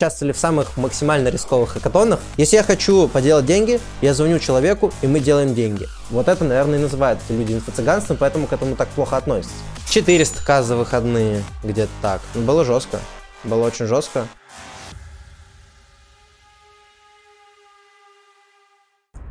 участвовали в самых максимально рисковых хакатонах. Если я хочу поделать деньги, я звоню человеку, и мы делаем деньги. Вот это, наверное, и называют люди инфо-цыганством, поэтому к этому так плохо относятся. 400к за выходные, где-то так. Ну, было жестко. Было очень жестко.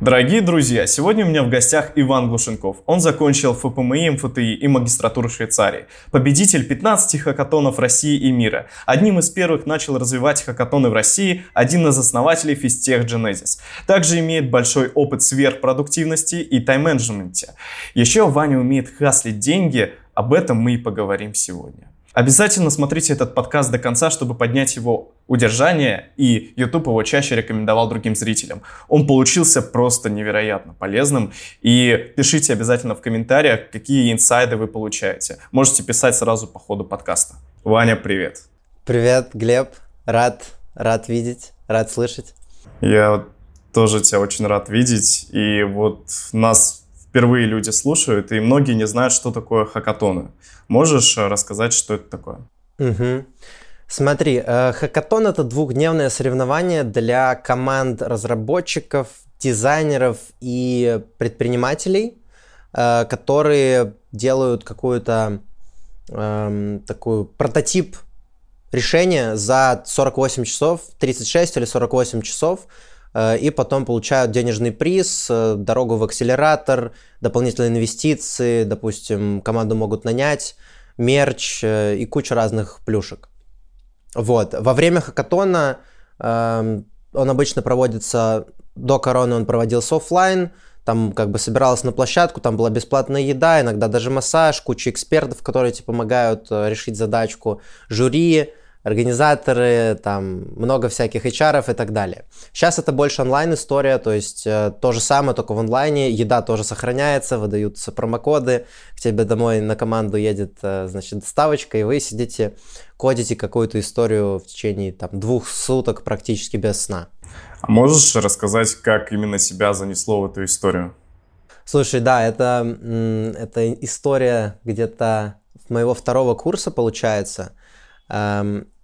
Дорогие друзья, сегодня у меня в гостях Иван Глушенков. Он закончил ФПМИ, МФТИ и магистратуру Швейцарии. Победитель 15 хакатонов России и мира. Одним из первых начал развивать хакатоны в России, один из основателей Физтех Genesis. Также имеет большой опыт сверхпродуктивности и тайм-менеджменте. Еще Ваня умеет хаслить деньги, об этом мы и поговорим сегодня. Обязательно смотрите этот подкаст до конца, чтобы поднять его удержание, и YouTube его чаще рекомендовал другим зрителям. Он получился просто невероятно полезным, и пишите обязательно в комментариях, какие инсайды вы получаете. Можете писать сразу по ходу подкаста. Ваня, привет. Привет, Глеб. Рад, рад видеть, рад слышать. Я тоже тебя очень рад видеть, и вот нас впервые люди слушают, и многие не знают, что такое хакатоны. Можешь э, рассказать, что это такое? Угу. Смотри, э, хакатон это двухдневное соревнование для команд разработчиков, дизайнеров и предпринимателей, э, которые делают какую-то э, такую прототип решения за 48 часов, 36 или 48 часов, и потом получают денежный приз, э, дорогу в акселератор, дополнительные инвестиции, допустим, команду могут нанять, мерч э, и куча разных плюшек. Вот. Во время хакатона эм, он обычно проводится, до короны он проводился офлайн, там как бы собиралась на площадку, там была бесплатная еда, иногда даже массаж, куча экспертов, которые тебе помогают решить задачку, жюри, организаторы, там много всяких HR и так далее. Сейчас это больше онлайн-история, то есть э, то же самое, только в онлайне, еда тоже сохраняется, выдаются промокоды, к тебе домой на команду едет, э, значит, доставочка, и вы сидите, кодите какую-то историю в течение там двух суток практически без сна. А можешь рассказать, как именно себя занесло в эту историю? Слушай, да, это, это история где-то моего второго курса, получается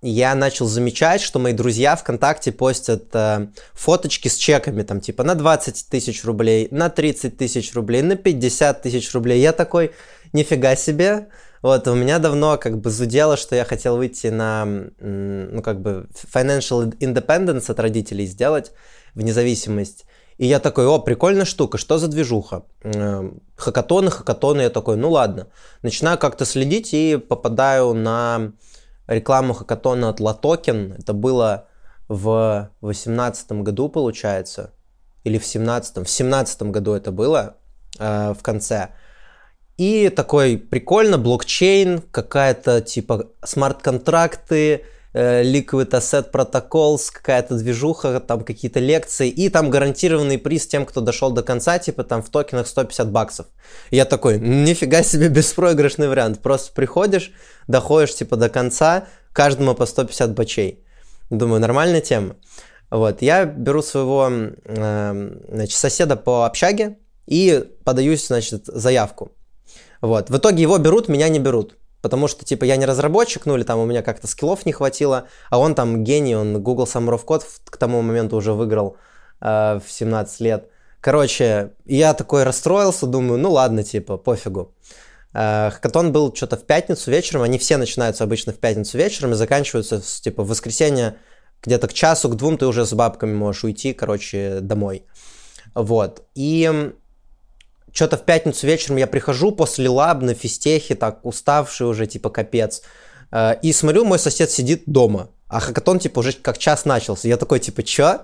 я начал замечать, что мои друзья ВКонтакте постят э, фоточки с чеками, там, типа, на 20 тысяч рублей, на 30 тысяч рублей, на 50 тысяч рублей. Я такой, нифига себе. Вот, у меня давно как бы зудело, что я хотел выйти на, ну, как бы, financial independence от родителей сделать, в независимость. И я такой, о, прикольная штука, что за движуха? Эм, хакатоны, хакатоны, я такой, ну ладно. Начинаю как-то следить и попадаю на рекламу хакатона от LATOKEN. Это было в 2018 году, получается, или в 17 В 17 году это было э, в конце. И такой прикольно, блокчейн, какая-то типа смарт-контракты, Liquid Asset Protocols, какая-то движуха, там какие-то лекции, и там гарантированный приз тем, кто дошел до конца, типа там в токенах 150 баксов. Я такой, нифига себе беспроигрышный вариант. Просто приходишь, доходишь типа до конца, каждому по 150 бачей. Думаю, нормальная тема. Вот, я беру своего э, значит, соседа по общаге и подаюсь, значит, заявку. Вот, в итоге его берут, меня не берут потому что, типа, я не разработчик, ну или там у меня как-то скиллов не хватило, а он там гений, он Google Summer of Code к тому моменту уже выиграл э, в 17 лет. Короче, я такой расстроился, думаю, ну ладно, типа, пофигу. Э, хакатон был что-то в пятницу вечером, они все начинаются обычно в пятницу вечером и заканчиваются, типа, в воскресенье где-то к часу, к двум ты уже с бабками можешь уйти, короче, домой. Вот. И что-то в пятницу вечером я прихожу после лаб на физтехе, так уставший уже, типа капец. Э, и смотрю, мой сосед сидит дома. А хакатон, типа, уже как час начался. Я такой, типа, чё?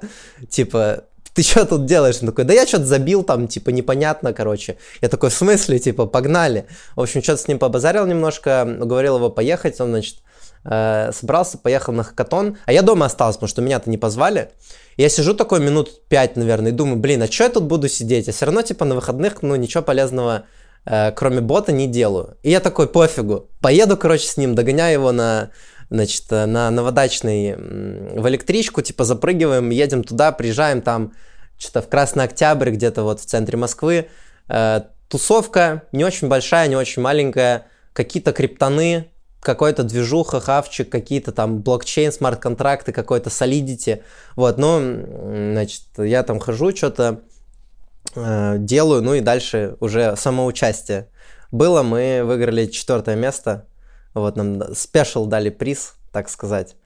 Типа, ты что тут делаешь? Он такой, да я что-то забил там, типа, непонятно, короче. Я такой, в смысле, типа, погнали. В общем, что-то с ним побазарил немножко, уговорил его поехать. Он, значит, э, собрался, поехал на хакатон. А я дома остался, потому что меня-то не позвали. Я сижу такой минут пять, наверное, и думаю, блин, а что я тут буду сидеть? Я все равно, типа, на выходных, ну, ничего полезного, э, кроме бота, не делаю. И я такой, пофигу. Поеду, короче, с ним, догоняю его на, значит, на новодачный в электричку, типа, запрыгиваем, едем туда, приезжаем там, что-то в Красный Октябрь, где-то вот в центре Москвы. Э, тусовка не очень большая, не очень маленькая, какие-то криптоны, какой-то движуха, хавчик, какие-то там блокчейн, смарт-контракты, какой-то solidity. Вот, ну, значит, я там хожу, что-то э, делаю, ну и дальше уже самоучастие. Было, мы выиграли четвертое место. Вот, нам спешл дали приз, так сказать.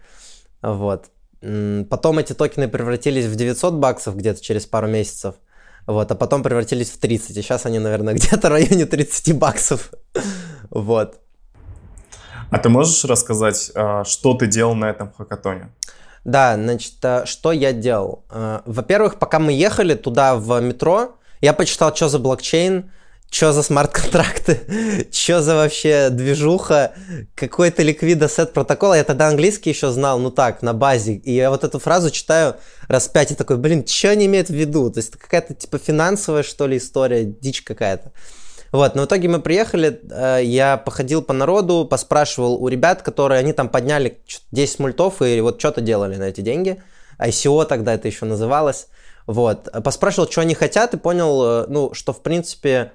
Вот. Потом эти токены превратились в 900 баксов где-то через пару месяцев. Вот, а потом превратились в 30. И сейчас они, наверное, где-то в районе 30 баксов. Вот. А ты можешь рассказать, а, что ты делал на этом хакатоне? Да, значит, а, что я делал? А, во-первых, пока мы ехали туда в метро, я почитал, что за блокчейн, что за смарт-контракты, что за вообще движуха, какой-то ликвидосет протокол. Я тогда английский еще знал, ну так, на базе. И я вот эту фразу читаю раз пять и такой, блин, что они имеют в виду? То есть это какая-то типа финансовая, что ли, история, дичь какая-то. Вот, но в итоге мы приехали, э, я походил по народу, поспрашивал у ребят, которые, они там подняли 10 мультов и вот что-то делали на эти деньги. ICO тогда это еще называлось. Вот, поспрашивал, что они хотят и понял, э, ну, что в принципе,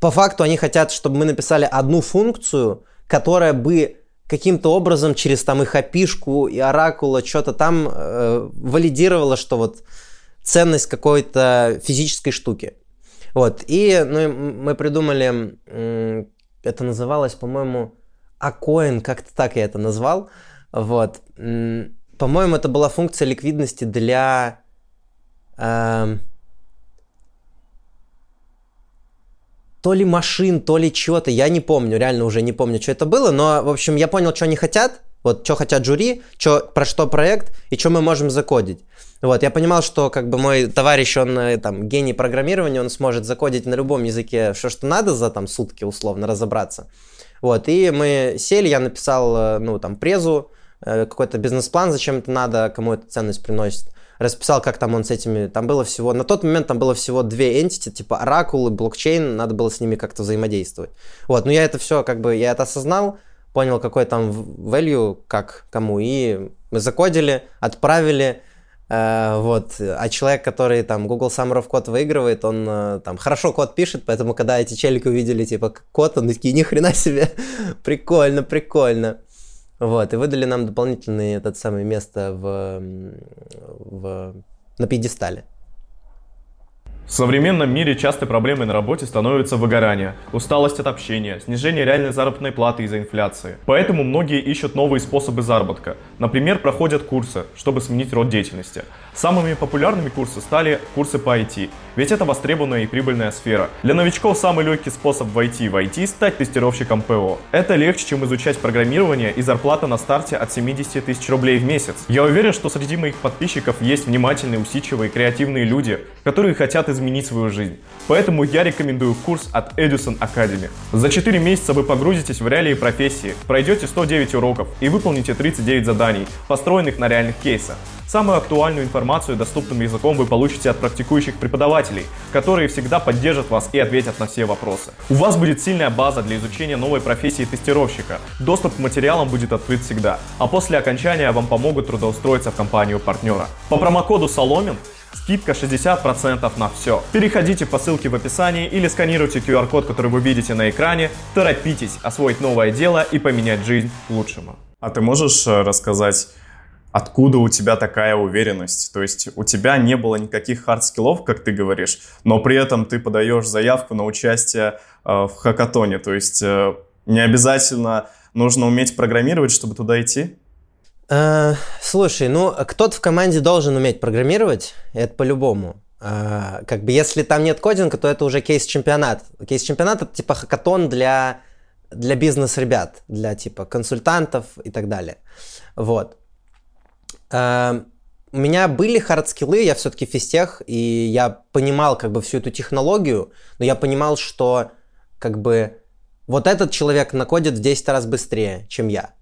по факту они хотят, чтобы мы написали одну функцию, которая бы каким-то образом через там их опишку и оракула что-то там э, валидировала, что вот ценность какой-то физической штуки. Вот, и ну, мы придумали, это называлось, по-моему, Акоин, как-то так я это назвал. Вот. По-моему, это была функция ликвидности для... Э, то ли машин, то ли чего-то, я не помню, реально уже не помню, что это было, но, в общем, я понял, что они хотят, вот что хотят жюри, что, про что проект и что мы можем закодить. Вот, я понимал, что как бы мой товарищ, он э, там гений программирования, он сможет закодить на любом языке все, что надо за там сутки условно разобраться. Вот, и мы сели, я написал, э, ну, там, презу, э, какой-то бизнес-план, зачем это надо, кому это ценность приносит. Расписал, как там он с этими... Там было всего... На тот момент там было всего две entity, типа Oracle и блокчейн, надо было с ними как-то взаимодействовать. Вот, но я это все, как бы, я это осознал, понял, какой там value, как, кому, и мы закодили, отправили, Uh, вот. А человек, который там Google Summer of Code выигрывает, он uh, там хорошо код пишет, поэтому когда эти челики увидели типа код, он такие, ни хрена себе, прикольно, прикольно. Вот, и выдали нам дополнительное этот самое место в, в, на пьедестале. В современном мире частой проблемой на работе становится выгорание, усталость от общения, снижение реальной заработной платы из-за инфляции. Поэтому многие ищут новые способы заработка. Например, проходят курсы, чтобы сменить род деятельности. Самыми популярными курсы стали курсы по IT, ведь это востребованная и прибыльная сфера. Для новичков самый легкий способ войти в IT – стать тестировщиком ПО. Это легче, чем изучать программирование и зарплата на старте от 70 тысяч рублей в месяц. Я уверен, что среди моих подписчиков есть внимательные, усидчивые, креативные люди, которые хотят изменить свою жизнь. Поэтому я рекомендую курс от Edison Academy. За 4 месяца вы погрузитесь в реалии профессии, пройдете 109 уроков и выполните 39 заданий, построенных на реальных кейсах. Самую актуальную информацию доступным языком вы получите от практикующих преподавателей, которые всегда поддержат вас и ответят на все вопросы. У вас будет сильная база для изучения новой профессии тестировщика. Доступ к материалам будет открыт всегда, а после окончания вам помогут трудоустроиться в компанию партнера. По промокоду Соломин Скидка 60% на все. Переходите по ссылке в описании или сканируйте QR-код, который вы видите на экране. Торопитесь освоить новое дело и поменять жизнь к лучшему. А ты можешь э, рассказать, откуда у тебя такая уверенность? То есть у тебя не было никаких хард-скиллов, как ты говоришь, но при этом ты подаешь заявку на участие э, в хакатоне. То есть э, не обязательно нужно уметь программировать, чтобы туда идти? Э, слушай, ну кто-то в команде должен уметь программировать, это по-любому. Как бы если там нет кодинга, то это уже кейс-чемпионат. Кейс-чемпионат это типа хакатон для, для бизнес-ребят, для типа консультантов и так далее. Вот. Э, у меня были хард-скиллы, я все-таки физтех, и я понимал как бы всю эту технологию, но я понимал, что как бы вот этот человек накодит в 10 раз быстрее, чем я.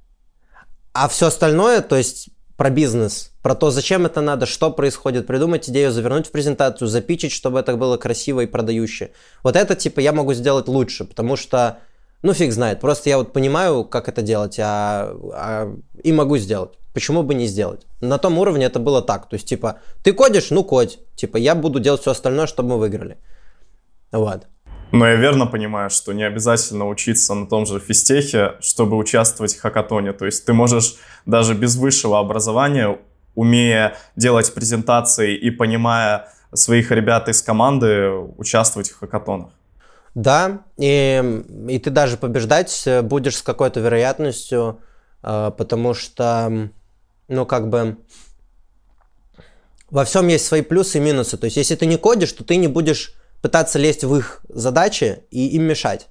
А все остальное, то есть про бизнес, про то, зачем это надо, что происходит, придумать идею, завернуть в презентацию, запичить, чтобы это было красиво и продающе. Вот это, типа, я могу сделать лучше, потому что, ну, фиг знает. Просто я вот понимаю, как это делать, а, а, и могу сделать. Почему бы не сделать? На том уровне это было так. То есть, типа, ты кодишь, ну, кодь. Типа, я буду делать все остальное, чтобы мы выиграли. Вот. Но я верно понимаю, что не обязательно учиться на том же физтехе, чтобы участвовать в хакатоне. То есть ты можешь даже без высшего образования, умея делать презентации и понимая своих ребят из команды, участвовать в хакатонах. Да, и, и ты даже побеждать будешь с какой-то вероятностью, э, потому что, ну, как бы, во всем есть свои плюсы и минусы. То есть, если ты не кодишь, то ты не будешь пытаться лезть в их задачи и им мешать.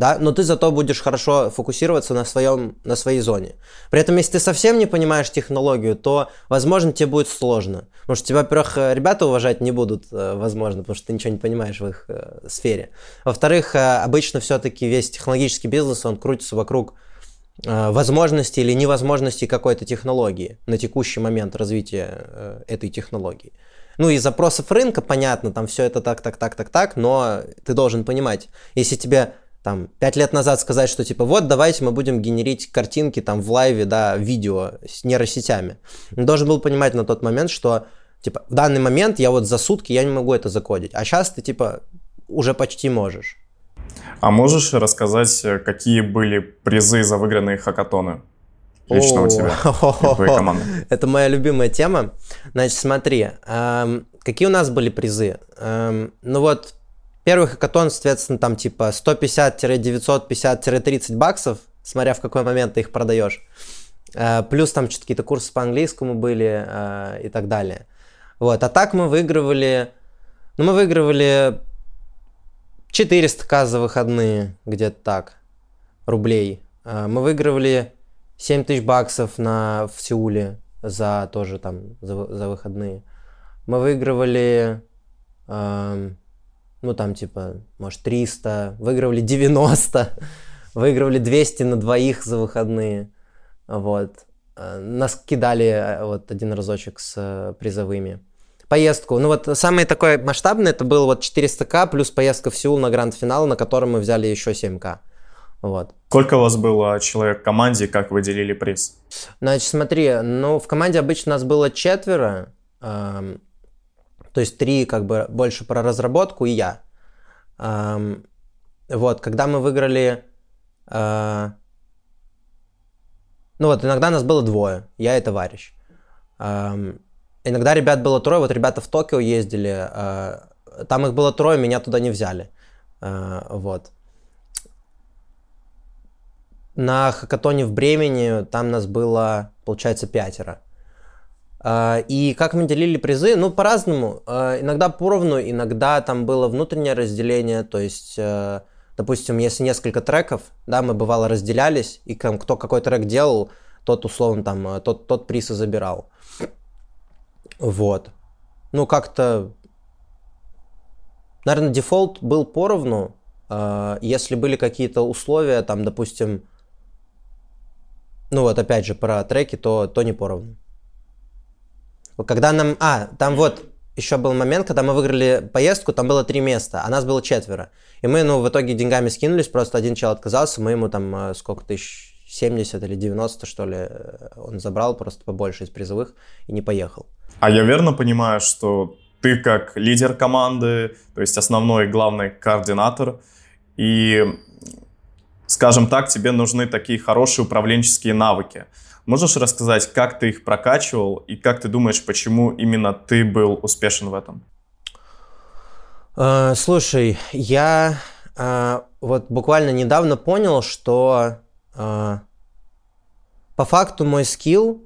Да? Но ты зато будешь хорошо фокусироваться на, своем, на своей зоне. При этом, если ты совсем не понимаешь технологию, то, возможно, тебе будет сложно. Потому что тебя, во-первых, ребята уважать не будут, э, возможно, потому что ты ничего не понимаешь в их э, сфере. Во-вторых, э, обычно все-таки весь технологический бизнес, он крутится вокруг э, возможности или невозможности какой-то технологии на текущий момент развития э, этой технологии. Ну, из запросов рынка, понятно, там все это так, так, так, так, так, но ты должен понимать, если тебе там пять лет назад сказать, что типа вот давайте мы будем генерить картинки там в лайве, да, видео с нейросетями. Он должен был понимать на тот момент, что типа в данный момент я вот за сутки я не могу это закодить, а сейчас ты типа уже почти можешь. А можешь рассказать, какие были призы за выигранные хакатоны? лично у тебя и твоей команды? Это моя любимая тема. Значит, смотри, эм, какие у нас были призы? Эм, ну вот, первый хакатон, соответственно, там типа 150-950-30 баксов, смотря в какой момент ты их продаешь. Э, плюс там что-то какие-то курсы по английскому были э, и так далее. Вот, а так мы выигрывали, ну мы выигрывали 400к за выходные, где-то так, рублей. Э, мы выигрывали 7 тысяч баксов на, в Сеуле за тоже там, за, за выходные. Мы выигрывали, э, ну там типа, может 300, выигрывали 90, выигрывали 200 на двоих за выходные. Вот. Э, нас кидали э, вот один разочек с э, призовыми. Поездку. Ну вот самый такой масштабный это был вот 400к плюс поездка в Сеул на гранд-финал, на котором мы взяли еще 7к. Вот. Сколько у вас было человек в команде, как вы делили приз? Значит, смотри, ну, в команде обычно нас было четверо, э, то есть три как бы больше про разработку и я. Э, вот, когда мы выиграли... Э, ну вот, иногда нас было двое, я и товарищ. Э, иногда ребят было трое, вот ребята в Токио ездили, э, там их было трое, меня туда не взяли. Э, вот на хакатоне в Бремени там нас было, получается, пятеро. А, и как мы делили призы? Ну, по-разному. А, иногда поровну, иногда там было внутреннее разделение. То есть, э, допустим, если несколько треков, да, мы бывало разделялись, и кто какой трек делал, тот условно там, э, тот, тот приз и забирал. Вот. Ну, как-то... Наверное, дефолт был поровну. А, если были какие-то условия, там, допустим, ну вот опять же про треки, то, то не поровну. Когда нам... А, там вот еще был момент, когда мы выиграли поездку, там было три места, а нас было четверо. И мы, ну, в итоге деньгами скинулись, просто один чел отказался, мы ему там э, сколько тысяч, 70 или 90, что ли, э, он забрал просто побольше из призовых и не поехал. А я верно понимаю, что ты как лидер команды, то есть основной главный координатор, и скажем так, тебе нужны такие хорошие управленческие навыки. Можешь рассказать, как ты их прокачивал и как ты думаешь, почему именно ты был успешен в этом? Uh, слушай, я uh, вот буквально недавно понял, что uh, по факту мой скилл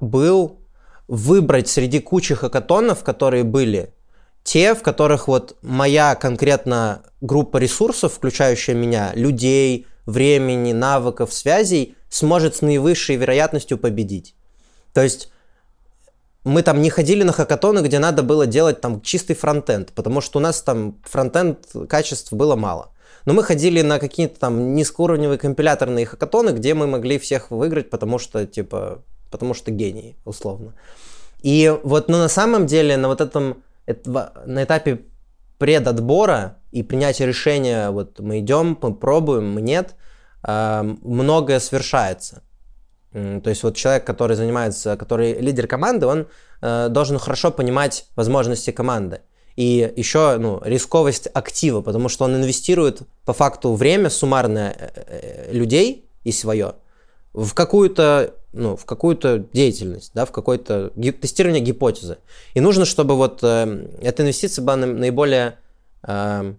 был выбрать среди кучи хакатонов, которые были, те, в которых вот моя конкретно группа ресурсов, включающая меня, людей, времени, навыков, связей, сможет с наивысшей вероятностью победить. То есть мы там не ходили на хакатоны, где надо было делать там чистый фронтенд, потому что у нас там фронтенд качеств было мало. Но мы ходили на какие-то там низкоуровневые компиляторные хакатоны, где мы могли всех выиграть, потому что, типа, потому что гении, условно. И вот, ну, на самом деле, на вот этом на этапе предотбора и принятия решения, вот мы идем, мы пробуем, мы нет, многое совершается. То есть вот человек, который занимается, который лидер команды, он э, должен хорошо понимать возможности команды. и еще ну, рисковость актива, потому что он инвестирует по факту время суммарное э, э, людей и свое в какую-то ну, в какую-то деятельность, да, в какое-то тестирование гипотезы. И нужно, чтобы вот э, эта инвестиция была наиболее э,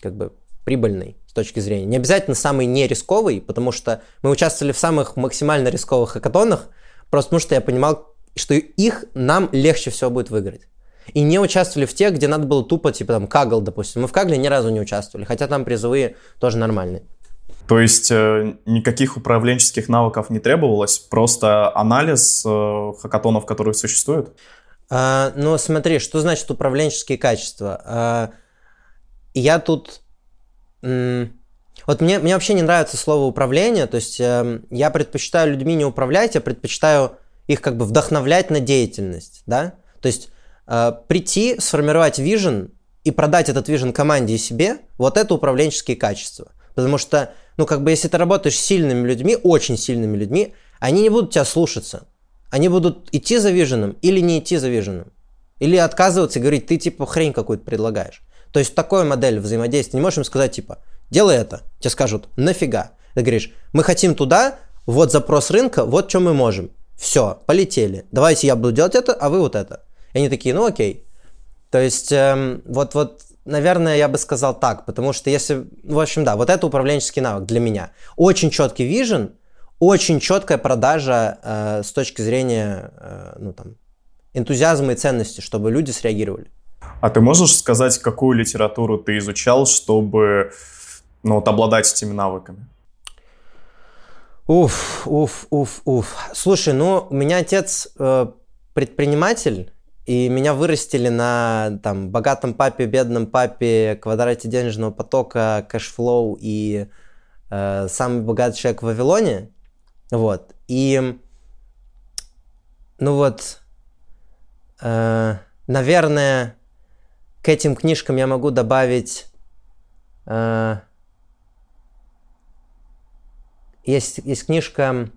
как бы прибыльной с точки зрения. Не обязательно самый нерисковый, потому что мы участвовали в самых максимально рисковых хакатонах, просто потому что я понимал, что их нам легче всего будет выиграть. И не участвовали в тех, где надо было тупо, типа там Кагл, допустим. Мы в Кагле ни разу не участвовали, хотя там призовые тоже нормальные. То есть э, никаких управленческих навыков не требовалось, просто анализ э, хакатонов, которые существуют? А, ну, смотри, что значит управленческие качества? А, я тут... Вот мне, мне вообще не нравится слово управление, то есть э, я предпочитаю людьми не управлять, я предпочитаю их как бы вдохновлять на деятельность, да? То есть э, прийти, сформировать вижен и продать этот вижен команде и себе, вот это управленческие качества. Потому что ну, как бы, если ты работаешь с сильными людьми, очень сильными людьми, они не будут тебя слушаться. Они будут идти за виженом или не идти за виженом. Или отказываться и говорить, ты, типа, хрень какую-то предлагаешь. То есть, такой модель взаимодействия. Не можешь им сказать, типа, делай это. Тебе скажут, нафига. Ты говоришь, мы хотим туда, вот запрос рынка, вот что мы можем. Все, полетели. Давайте я буду делать это, а вы вот это. И они такие, ну окей. То есть, эм, вот, вот наверное, я бы сказал так, потому что если, в общем, да, вот это управленческий навык для меня. Очень четкий вижен, очень четкая продажа э, с точки зрения, э, ну там, энтузиазма и ценности, чтобы люди среагировали. А ты можешь сказать, какую литературу ты изучал, чтобы, ну, вот, обладать этими навыками? Уф, уф, уф, уф. Слушай, ну, у меня отец э, предприниматель, и меня вырастили на там, богатом папе, бедном папе, квадрате денежного потока, cash flow и э, самый богатый человек в Вавилоне. Вот. И, ну вот, э, наверное, к этим книжкам я могу добавить... Э, есть, есть книжка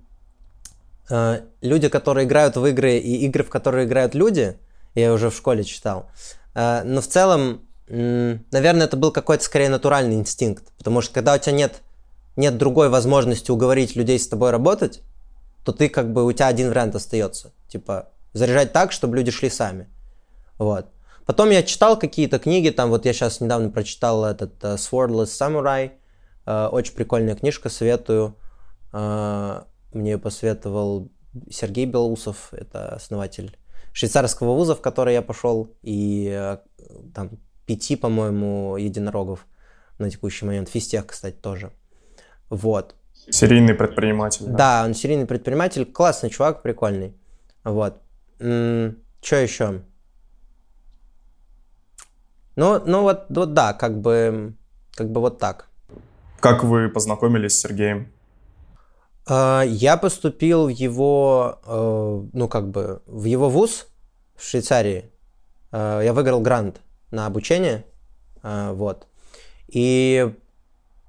э, «Люди, которые играют в игры и игры, в которые играют люди», я уже в школе читал. Э, но в целом, наверное, это был какой-то скорее натуральный инстинкт, потому что когда у тебя нет, нет другой возможности уговорить людей с тобой работать, то ты как бы, у тебя один вариант остается. Типа, заряжать так, чтобы люди шли сами. Вот. Потом я читал какие-то книги, там вот я сейчас недавно прочитал этот uh, Swordless Samurai, uh, очень прикольная книжка, советую. Uh, мне ее посоветовал Сергей Белоусов, это основатель швейцарского вуза, в который я пошел, и э, там пяти, по-моему, единорогов на текущий момент. Физтех, кстати, тоже. Вот. Серийный предприниматель. Да? да, он серийный предприниматель, классный чувак, прикольный. Вот. Что еще? Ну, ну вот, вот да, как бы, как бы вот так. Как вы познакомились с Сергеем? А, я поступил в его, э, ну как бы, в его вуз в Швейцарии. А, я выиграл грант на обучение, а, вот. И,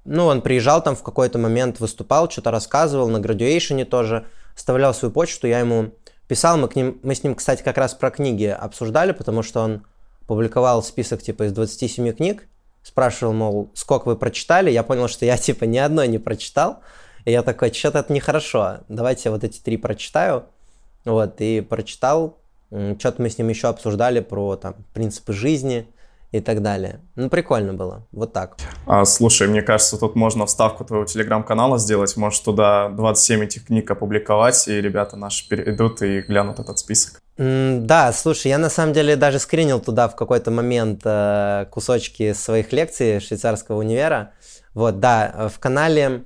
ну, он приезжал там в какой-то момент, выступал, что-то рассказывал, на градуэйшене тоже, оставлял свою почту, я ему писал, мы, к ним, мы с ним, кстати, как раз про книги обсуждали, потому что он публиковал список, типа, из 27 книг, спрашивал, мол, сколько вы прочитали, я понял, что я, типа, ни одной не прочитал, и я такой, что-то это нехорошо. Давайте я вот эти три прочитаю. Вот, и прочитал. Что-то мы с ним еще обсуждали про там принципы жизни и так далее. Ну, прикольно было. Вот так. А, слушай, мне кажется, тут можно вставку твоего телеграм-канала сделать. Можешь туда 27 этих книг опубликовать, и ребята наши перейдут и глянут этот список. Да, слушай, я на самом деле даже скринил туда в какой-то момент э, кусочки своих лекций швейцарского универа. Вот, да, в канале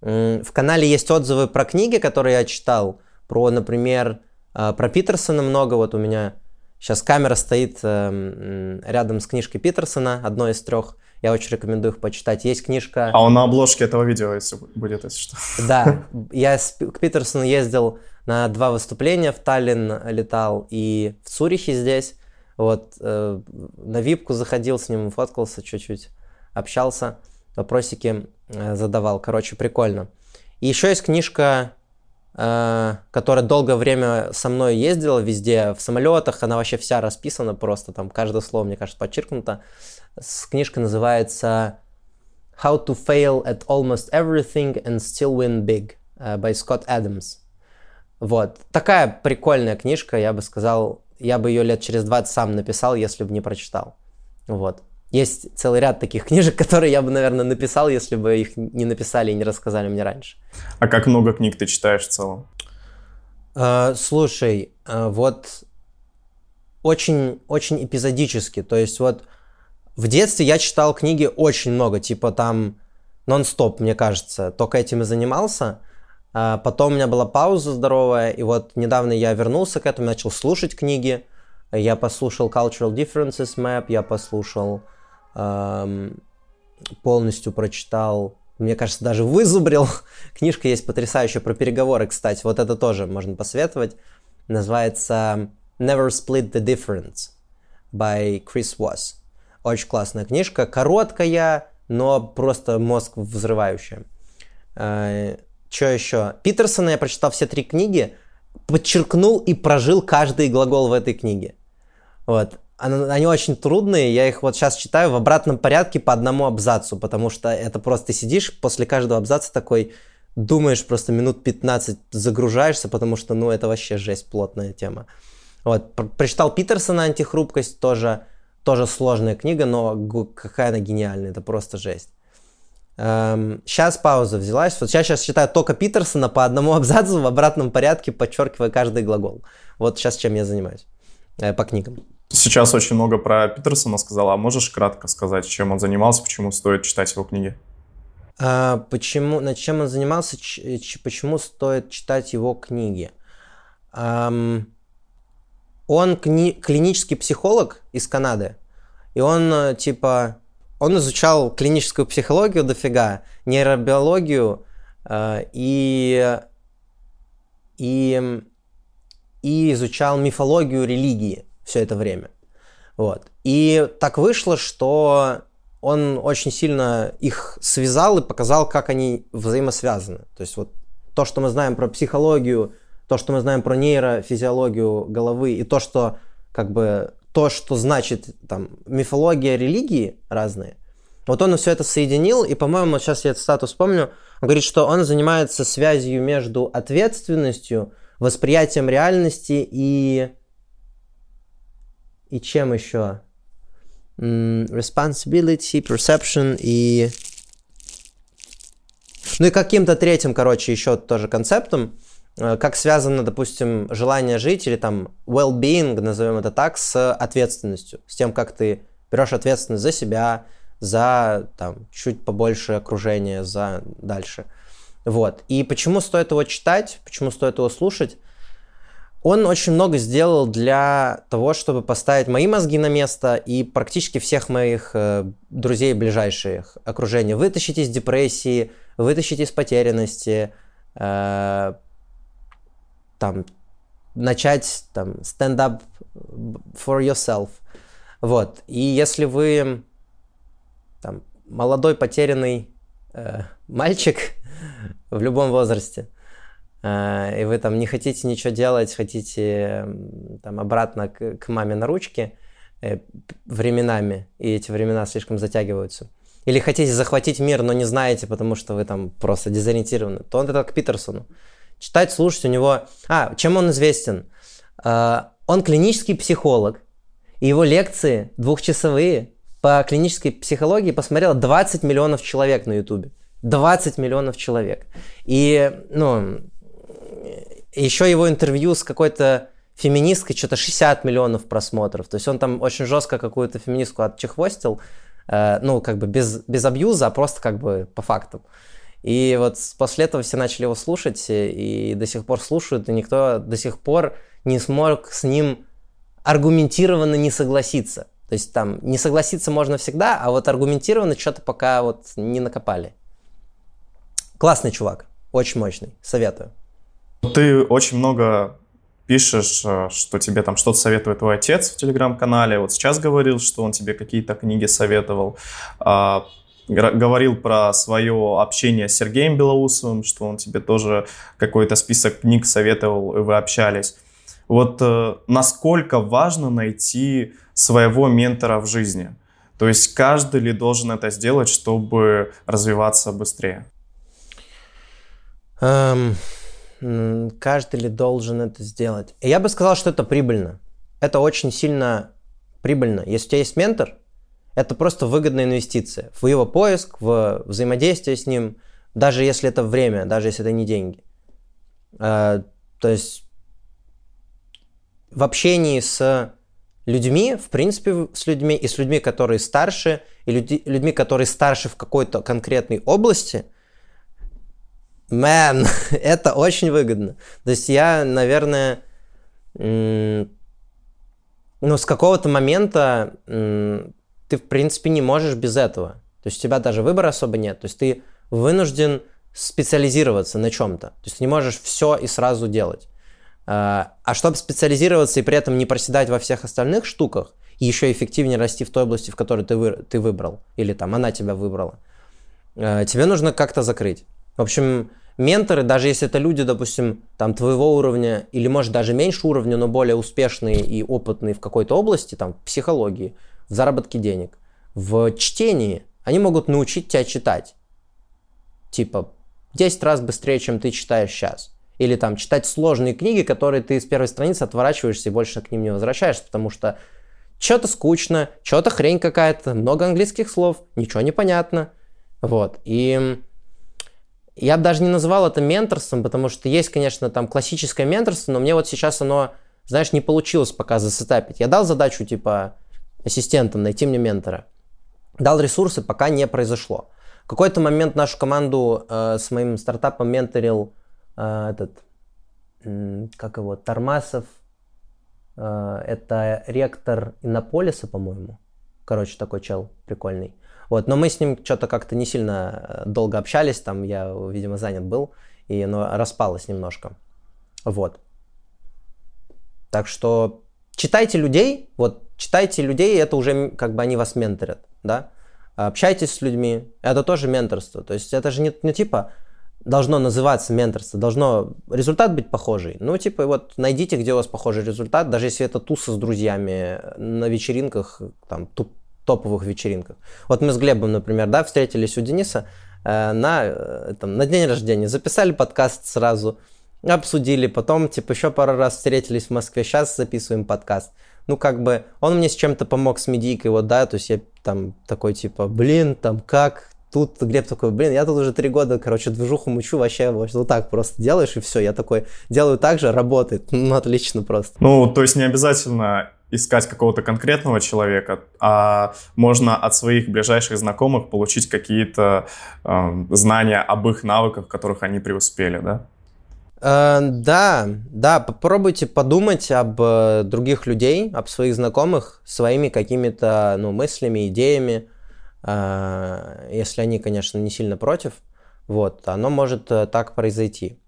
в канале есть отзывы про книги, которые я читал, про, например, э, про Питерсона много. Вот у меня сейчас камера стоит эм, рядом с книжкой Питерсона, одной из трех. Я очень рекомендую их почитать. Есть книжка... А он на обложке этого видео, если будет, если что. Да, я к Питерсону ездил на два выступления, в Таллин летал и в Цюрихе здесь. Вот, э, на випку заходил с ним, фоткался чуть-чуть, общался вопросики э, задавал. Короче, прикольно. И еще есть книжка э, которая долгое время со мной ездила везде, в самолетах, она вообще вся расписана просто, там каждое слово, мне кажется, подчеркнуто. Книжка называется How to Fail at Almost Everything and Still Win Big э, by Scott Adams. Вот. Такая прикольная книжка, я бы сказал, я бы ее лет через 20 сам написал, если бы не прочитал. Вот. Есть целый ряд таких книжек, которые я бы, наверное, написал, если бы их не написали и не рассказали мне раньше. А как много книг ты читаешь в целом? Uh, слушай, uh, вот очень, очень эпизодически. То есть вот в детстве я читал книги очень много, типа там нон-стоп, мне кажется, только этим и занимался. А потом у меня была пауза здоровая, и вот недавно я вернулся к этому, начал слушать книги. Я послушал Cultural Differences Map, я послушал, эм, полностью прочитал, мне кажется, даже вызубрил. Книжка есть потрясающая про переговоры, кстати, вот это тоже можно посоветовать. Называется Never Split the Difference by Chris Voss. Очень классная книжка, короткая, но просто мозг взрывающая. Э, что еще? Питерсона я прочитал все три книги, подчеркнул и прожил каждый глагол в этой книге. Вот. Они очень трудные, я их вот сейчас читаю в обратном порядке по одному абзацу, потому что это просто сидишь после каждого абзаца такой, думаешь просто минут 15, загружаешься, потому что, ну, это вообще жесть, плотная тема. Вот, прочитал Питерсона «Антихрупкость», тоже, тоже сложная книга, но какая она гениальная, это просто жесть. Эм, сейчас пауза взялась. Вот сейчас, сейчас читаю только Питерсона по одному абзацу в обратном порядке, подчеркивая каждый глагол. Вот сейчас чем я занимаюсь э, по книгам. Сейчас очень много про Питерсона сказала. А можешь кратко сказать, чем он занимался, почему стоит читать его книги? А, почему, над чем он занимался, ч, ч, почему стоит читать его книги? Эм, он кни, клинический психолог из Канады, и он э, типа он изучал клиническую психологию дофига, нейробиологию э, и, и, и изучал мифологию религии все это время. Вот. И так вышло, что он очень сильно их связал и показал, как они взаимосвязаны. То есть вот то, что мы знаем про психологию, то, что мы знаем про нейрофизиологию головы и то, что как бы то, что значит там мифология религии разные. Вот он все это соединил, и, по-моему, сейчас я этот статус помню, он говорит, что он занимается связью между ответственностью, восприятием реальности и... И чем еще? Responsibility, perception и... Ну и каким-то третьим, короче, еще тоже концептом. Э, как связано, допустим, желание жить или там well-being, назовем это так, с ответственностью, с тем, как ты берешь ответственность за себя, за там чуть побольше окружения, за дальше. Вот. И почему стоит его читать, почему стоит его слушать? Он очень много сделал для того, чтобы поставить мои мозги на место и практически всех моих э, друзей ближайших окружения. Вытащить из депрессии, вытащить из потерянности, э, там, начать там, stand up for yourself. Вот. И если вы там, молодой потерянный э, мальчик в любом возрасте, э, и вы там не хотите ничего делать, хотите там обратно к, к маме на ручке э, временами, и эти времена слишком затягиваются, или хотите захватить мир, но не знаете, потому что вы там просто дезориентированы, то он это к Питерсону читать, слушать у него... А, чем он известен? Uh, он клинический психолог, и его лекции двухчасовые по клинической психологии посмотрело 20 миллионов человек на ютубе. 20 миллионов человек. И, ну, еще его интервью с какой-то феминисткой, что-то 60 миллионов просмотров. То есть он там очень жестко какую-то феминистку отчехвостил, э, ну, как бы без, без абьюза, а просто как бы по фактам. И вот после этого все начали его слушать, и до сих пор слушают, и никто до сих пор не смог с ним аргументированно не согласиться. То есть там не согласиться можно всегда, а вот аргументированно что-то пока вот не накопали. Классный чувак, очень мощный, советую. Ты очень много пишешь, э, что тебе там что-то советует твой отец в телеграм-канале. Вот сейчас говорил, что он тебе какие-то книги советовал. Говорил про свое общение с Сергеем Белоусовым, что он тебе тоже какой-то список книг советовал, и вы общались. Вот э, насколько важно найти своего ментора в жизни? То есть каждый ли должен это сделать, чтобы развиваться быстрее? Эм, каждый ли должен это сделать? Я бы сказал, что это прибыльно. Это очень сильно прибыльно. Если у тебя есть ментор, это просто выгодная инвестиция в его поиск, в взаимодействие с ним, даже если это время, даже если это не деньги. Э, то есть в общении с людьми, в принципе, с людьми и с людьми, которые старше, и люди, людьми, которые старше в какой-то конкретной области, man, это очень выгодно. То есть я, наверное, ну, с какого-то момента ты, в принципе, не можешь без этого. То есть у тебя даже выбора особо нет. То есть ты вынужден специализироваться на чем-то. То есть ты не можешь все и сразу делать. А, а чтобы специализироваться и при этом не проседать во всех остальных штуках, и еще эффективнее расти в той области, в которой ты, вы, ты выбрал, или там она тебя выбрала, а, тебе нужно как-то закрыть. В общем, менторы, даже если это люди, допустим, там твоего уровня, или может даже меньше уровня, но более успешные и опытные в какой-то области, там, в психологии, в заработке денег, в чтении, они могут научить тебя читать. Типа, 10 раз быстрее, чем ты читаешь сейчас. Или там читать сложные книги, которые ты с первой страницы отворачиваешься и больше к ним не возвращаешься, потому что что-то скучно, что-то хрень какая-то, много английских слов, ничего не понятно. Вот. И я бы даже не называл это менторством, потому что есть, конечно, там классическое менторство, но мне вот сейчас оно, знаешь, не получилось пока засетапить. Я дал задачу, типа, ассистентам найти мне ментора. Дал ресурсы, пока не произошло. В какой-то момент нашу команду э, с моим стартапом менторил э, этот, как его, Тормасов. Э, это ректор Иннополиса, по-моему. Короче, такой чел прикольный. Вот, но мы с ним что-то как-то не сильно э, долго общались, там я, видимо, занят был, и оно распалось немножко. Вот. Так что читайте людей, вот читайте людей, это уже как бы они вас менторят, да. Общайтесь с людьми, это тоже менторство. То есть это же не, не типа должно называться менторство, должно результат быть похожий. Ну, типа, вот найдите, где у вас похожий результат, даже если это туса с друзьями на вечеринках, там, туп, топовых вечеринках. Вот мы с Глебом, например, да, встретились у Дениса э, на, э, там, на день рождения, записали подкаст сразу, обсудили, потом, типа, еще пару раз встретились в Москве, сейчас записываем подкаст ну, как бы, он мне с чем-то помог с медийкой, вот, да, то есть я там такой, типа, блин, там, как, тут Глеб такой, блин, я тут уже три года, короче, движуху мучу, вообще, вот так просто делаешь, и все, я такой, делаю так же, работает, ну, отлично просто. Ну, то есть не обязательно искать какого-то конкретного человека, а можно от своих ближайших знакомых получить какие-то э, знания об их навыках, в которых они преуспели, да? Э, да, да, попробуйте подумать об э, других людей, об своих знакомых, своими какими-то ну, мыслями, идеями, э, если они, конечно, не сильно против, вот, оно может так произойти.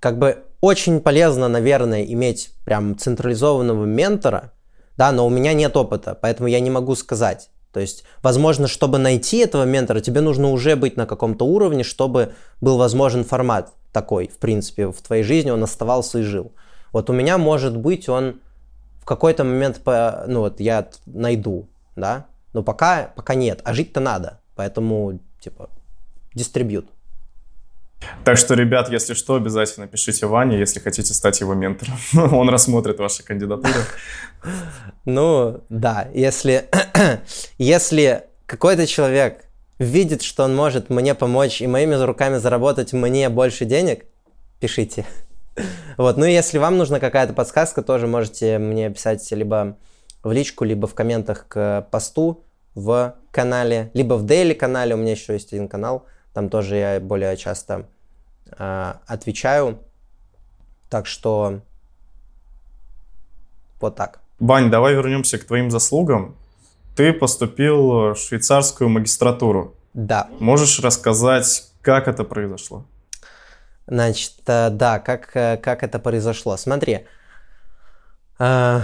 Как бы очень полезно, наверное, иметь прям централизованного ментора, да, но у меня нет опыта, поэтому я не могу сказать. То есть, возможно, чтобы найти этого ментора, тебе нужно уже быть на каком-то уровне, чтобы был возможен формат такой, в принципе, в твоей жизни он оставался и жил. Вот у меня, может быть, он в какой-то момент, по, ну вот я найду, да, но пока, пока нет, а жить-то надо, поэтому, типа, дистрибьют. Так что, ребят, если что, обязательно пишите Ване, если хотите стать его ментором. Он рассмотрит ваши кандидатуры. Ну, да, если, если какой-то человек видит, что он может мне помочь и моими руками заработать мне больше денег, пишите. Вот, ну и если вам нужна какая-то подсказка, тоже можете мне писать либо в личку, либо в комментах к посту в канале, либо в дейли канале, у меня еще есть один канал, там тоже я более часто э, отвечаю. Так что вот так. Вань, давай вернемся к твоим заслугам. Ты поступил в швейцарскую магистратуру. Да. Можешь рассказать, как это произошло? Значит, э, да, как, э, как это произошло. Смотри, э,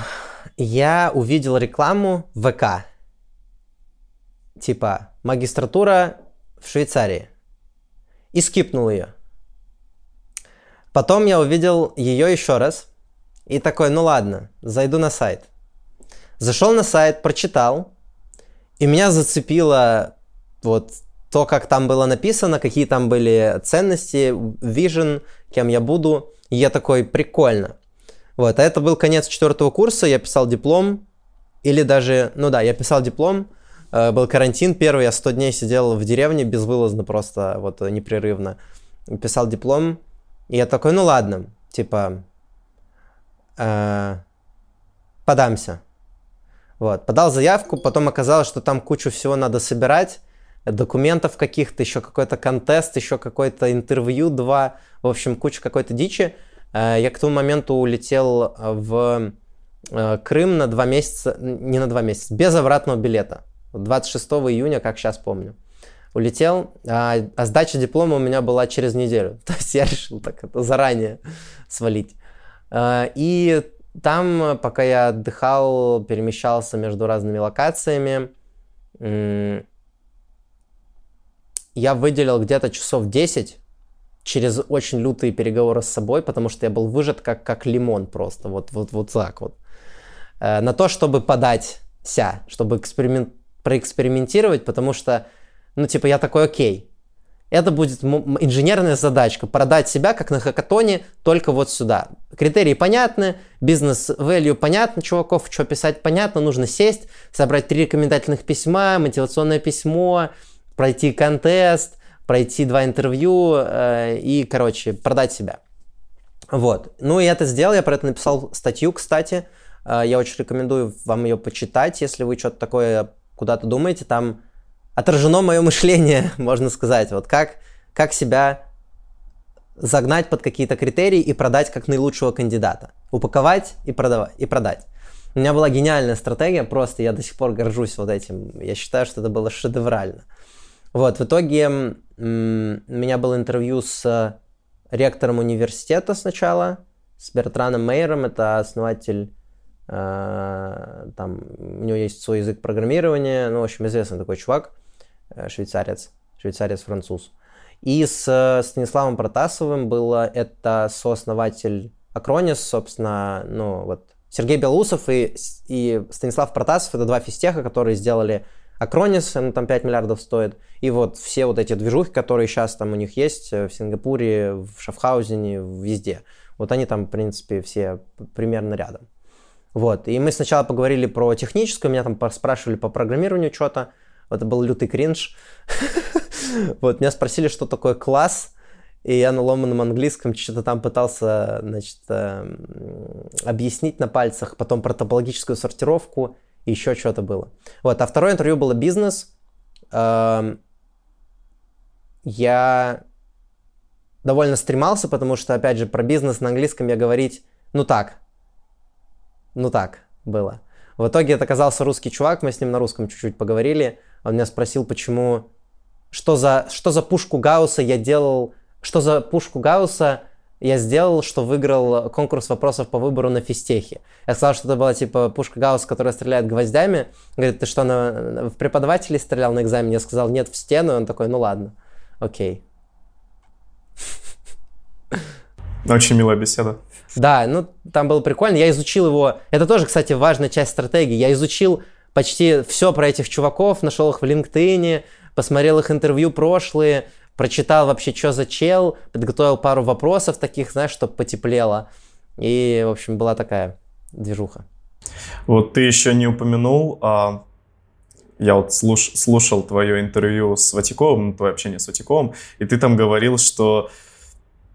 я увидел рекламу в ВК. Типа, магистратура в Швейцарии. И скипнул ее. Потом я увидел ее еще раз. И такой, ну ладно, зайду на сайт. Зашел на сайт, прочитал. И меня зацепило вот то, как там было написано, какие там были ценности, vision, кем я буду. И я такой, прикольно. Вот, а это был конец четвертого курса, я писал диплом, или даже, ну да, я писал диплом, э, был карантин первый, я 100 дней сидел в деревне безвылазно просто, вот непрерывно. Писал диплом, и я такой, ну ладно, типа, э, подамся. Вот, подал заявку, потом оказалось, что там кучу всего надо собирать, документов каких-то, еще какой-то контест, еще какое-то интервью, два, в общем, куча какой-то дичи. Э, я к тому моменту улетел в э, Крым на два месяца, не на два месяца, без обратного билета. 26 июня, как сейчас помню. Улетел, а, а сдача диплома у меня была через неделю. То есть я решил так это заранее свалить. Э, и там, пока я отдыхал, перемещался между разными локациями, я выделил где-то часов 10 через очень лютые переговоры с собой, потому что я был выжат как, как лимон просто, вот, вот, вот так вот. Э, на то, чтобы подать ся, чтобы эксперимент, проэкспериментировать, потому что, ну, типа, я такой, окей, это будет инженерная задачка, продать себя, как на хакатоне, только вот сюда. Критерии понятны, бизнес-value понятно, чуваков, что писать понятно, нужно сесть, собрать три рекомендательных письма, мотивационное письмо, пройти контест, пройти два интервью э, и, короче, продать себя. Вот. Ну и это сделал, я про это написал статью, кстати. Э, я очень рекомендую вам ее почитать, если вы что-то такое куда-то думаете. Там отражено мое мышление, можно сказать. Вот как, как себя загнать под какие-то критерии и продать как наилучшего кандидата. Упаковать и, продавать, и продать. У меня была гениальная стратегия, просто я до сих пор горжусь вот этим. Я считаю, что это было шедеврально. Вот, в итоге у меня было интервью с ректором университета сначала, с Бертраном Мейером, это основатель, э, там, у него есть свой язык программирования, ну, в общем, известный такой чувак, э, швейцарец, швейцарец-француз. И с Станиславом Протасовым было это сооснователь Акронис, собственно, ну, вот, Сергей Белоусов и, и Станислав Протасов, это два физтеха, которые сделали Acronis, он там 5 миллиардов стоит. И вот все вот эти движухи, которые сейчас там у них есть э, в Сингапуре, в Шафхаузене, везде. Вот они там, в принципе, все примерно рядом. Вот. И мы сначала поговорили про техническую, меня там спрашивали по программированию что-то. Это был лютый кринж. Вот, меня спросили, что такое класс. И я на ломаном английском что-то там пытался, значит, эм, объяснить на пальцах, потом про топологическую сортировку еще что-то было. Вот, а второе интервью было бизнес. Эм, я довольно стремался, потому что, опять же, про бизнес на английском я говорить, ну так, ну так было. В итоге это оказался русский чувак, мы с ним на русском чуть-чуть поговорили. Он меня спросил, почему, что за, что за пушку Гаусса я делал, что за пушку Гаусса я сделал, что выиграл конкурс вопросов по выбору на физтехе. Я сказал, что это была типа пушка Гаусс, которая стреляет гвоздями. Говорит, ты что, на, в преподавателей стрелял на экзамене? Я сказал, нет, в стену. Он такой, ну ладно, окей. Очень милая беседа. Да, ну там было прикольно. Я изучил его. Это тоже, кстати, важная часть стратегии. Я изучил почти все про этих чуваков, нашел их в LinkedIn, посмотрел их интервью прошлые, прочитал вообще, что за чел, подготовил пару вопросов таких, знаешь, чтобы потеплело. И, в общем, была такая движуха. Вот ты еще не упомянул, а я вот слуш, слушал твое интервью с Ватиковым, ну, твое общение с Ватиковым, и ты там говорил, что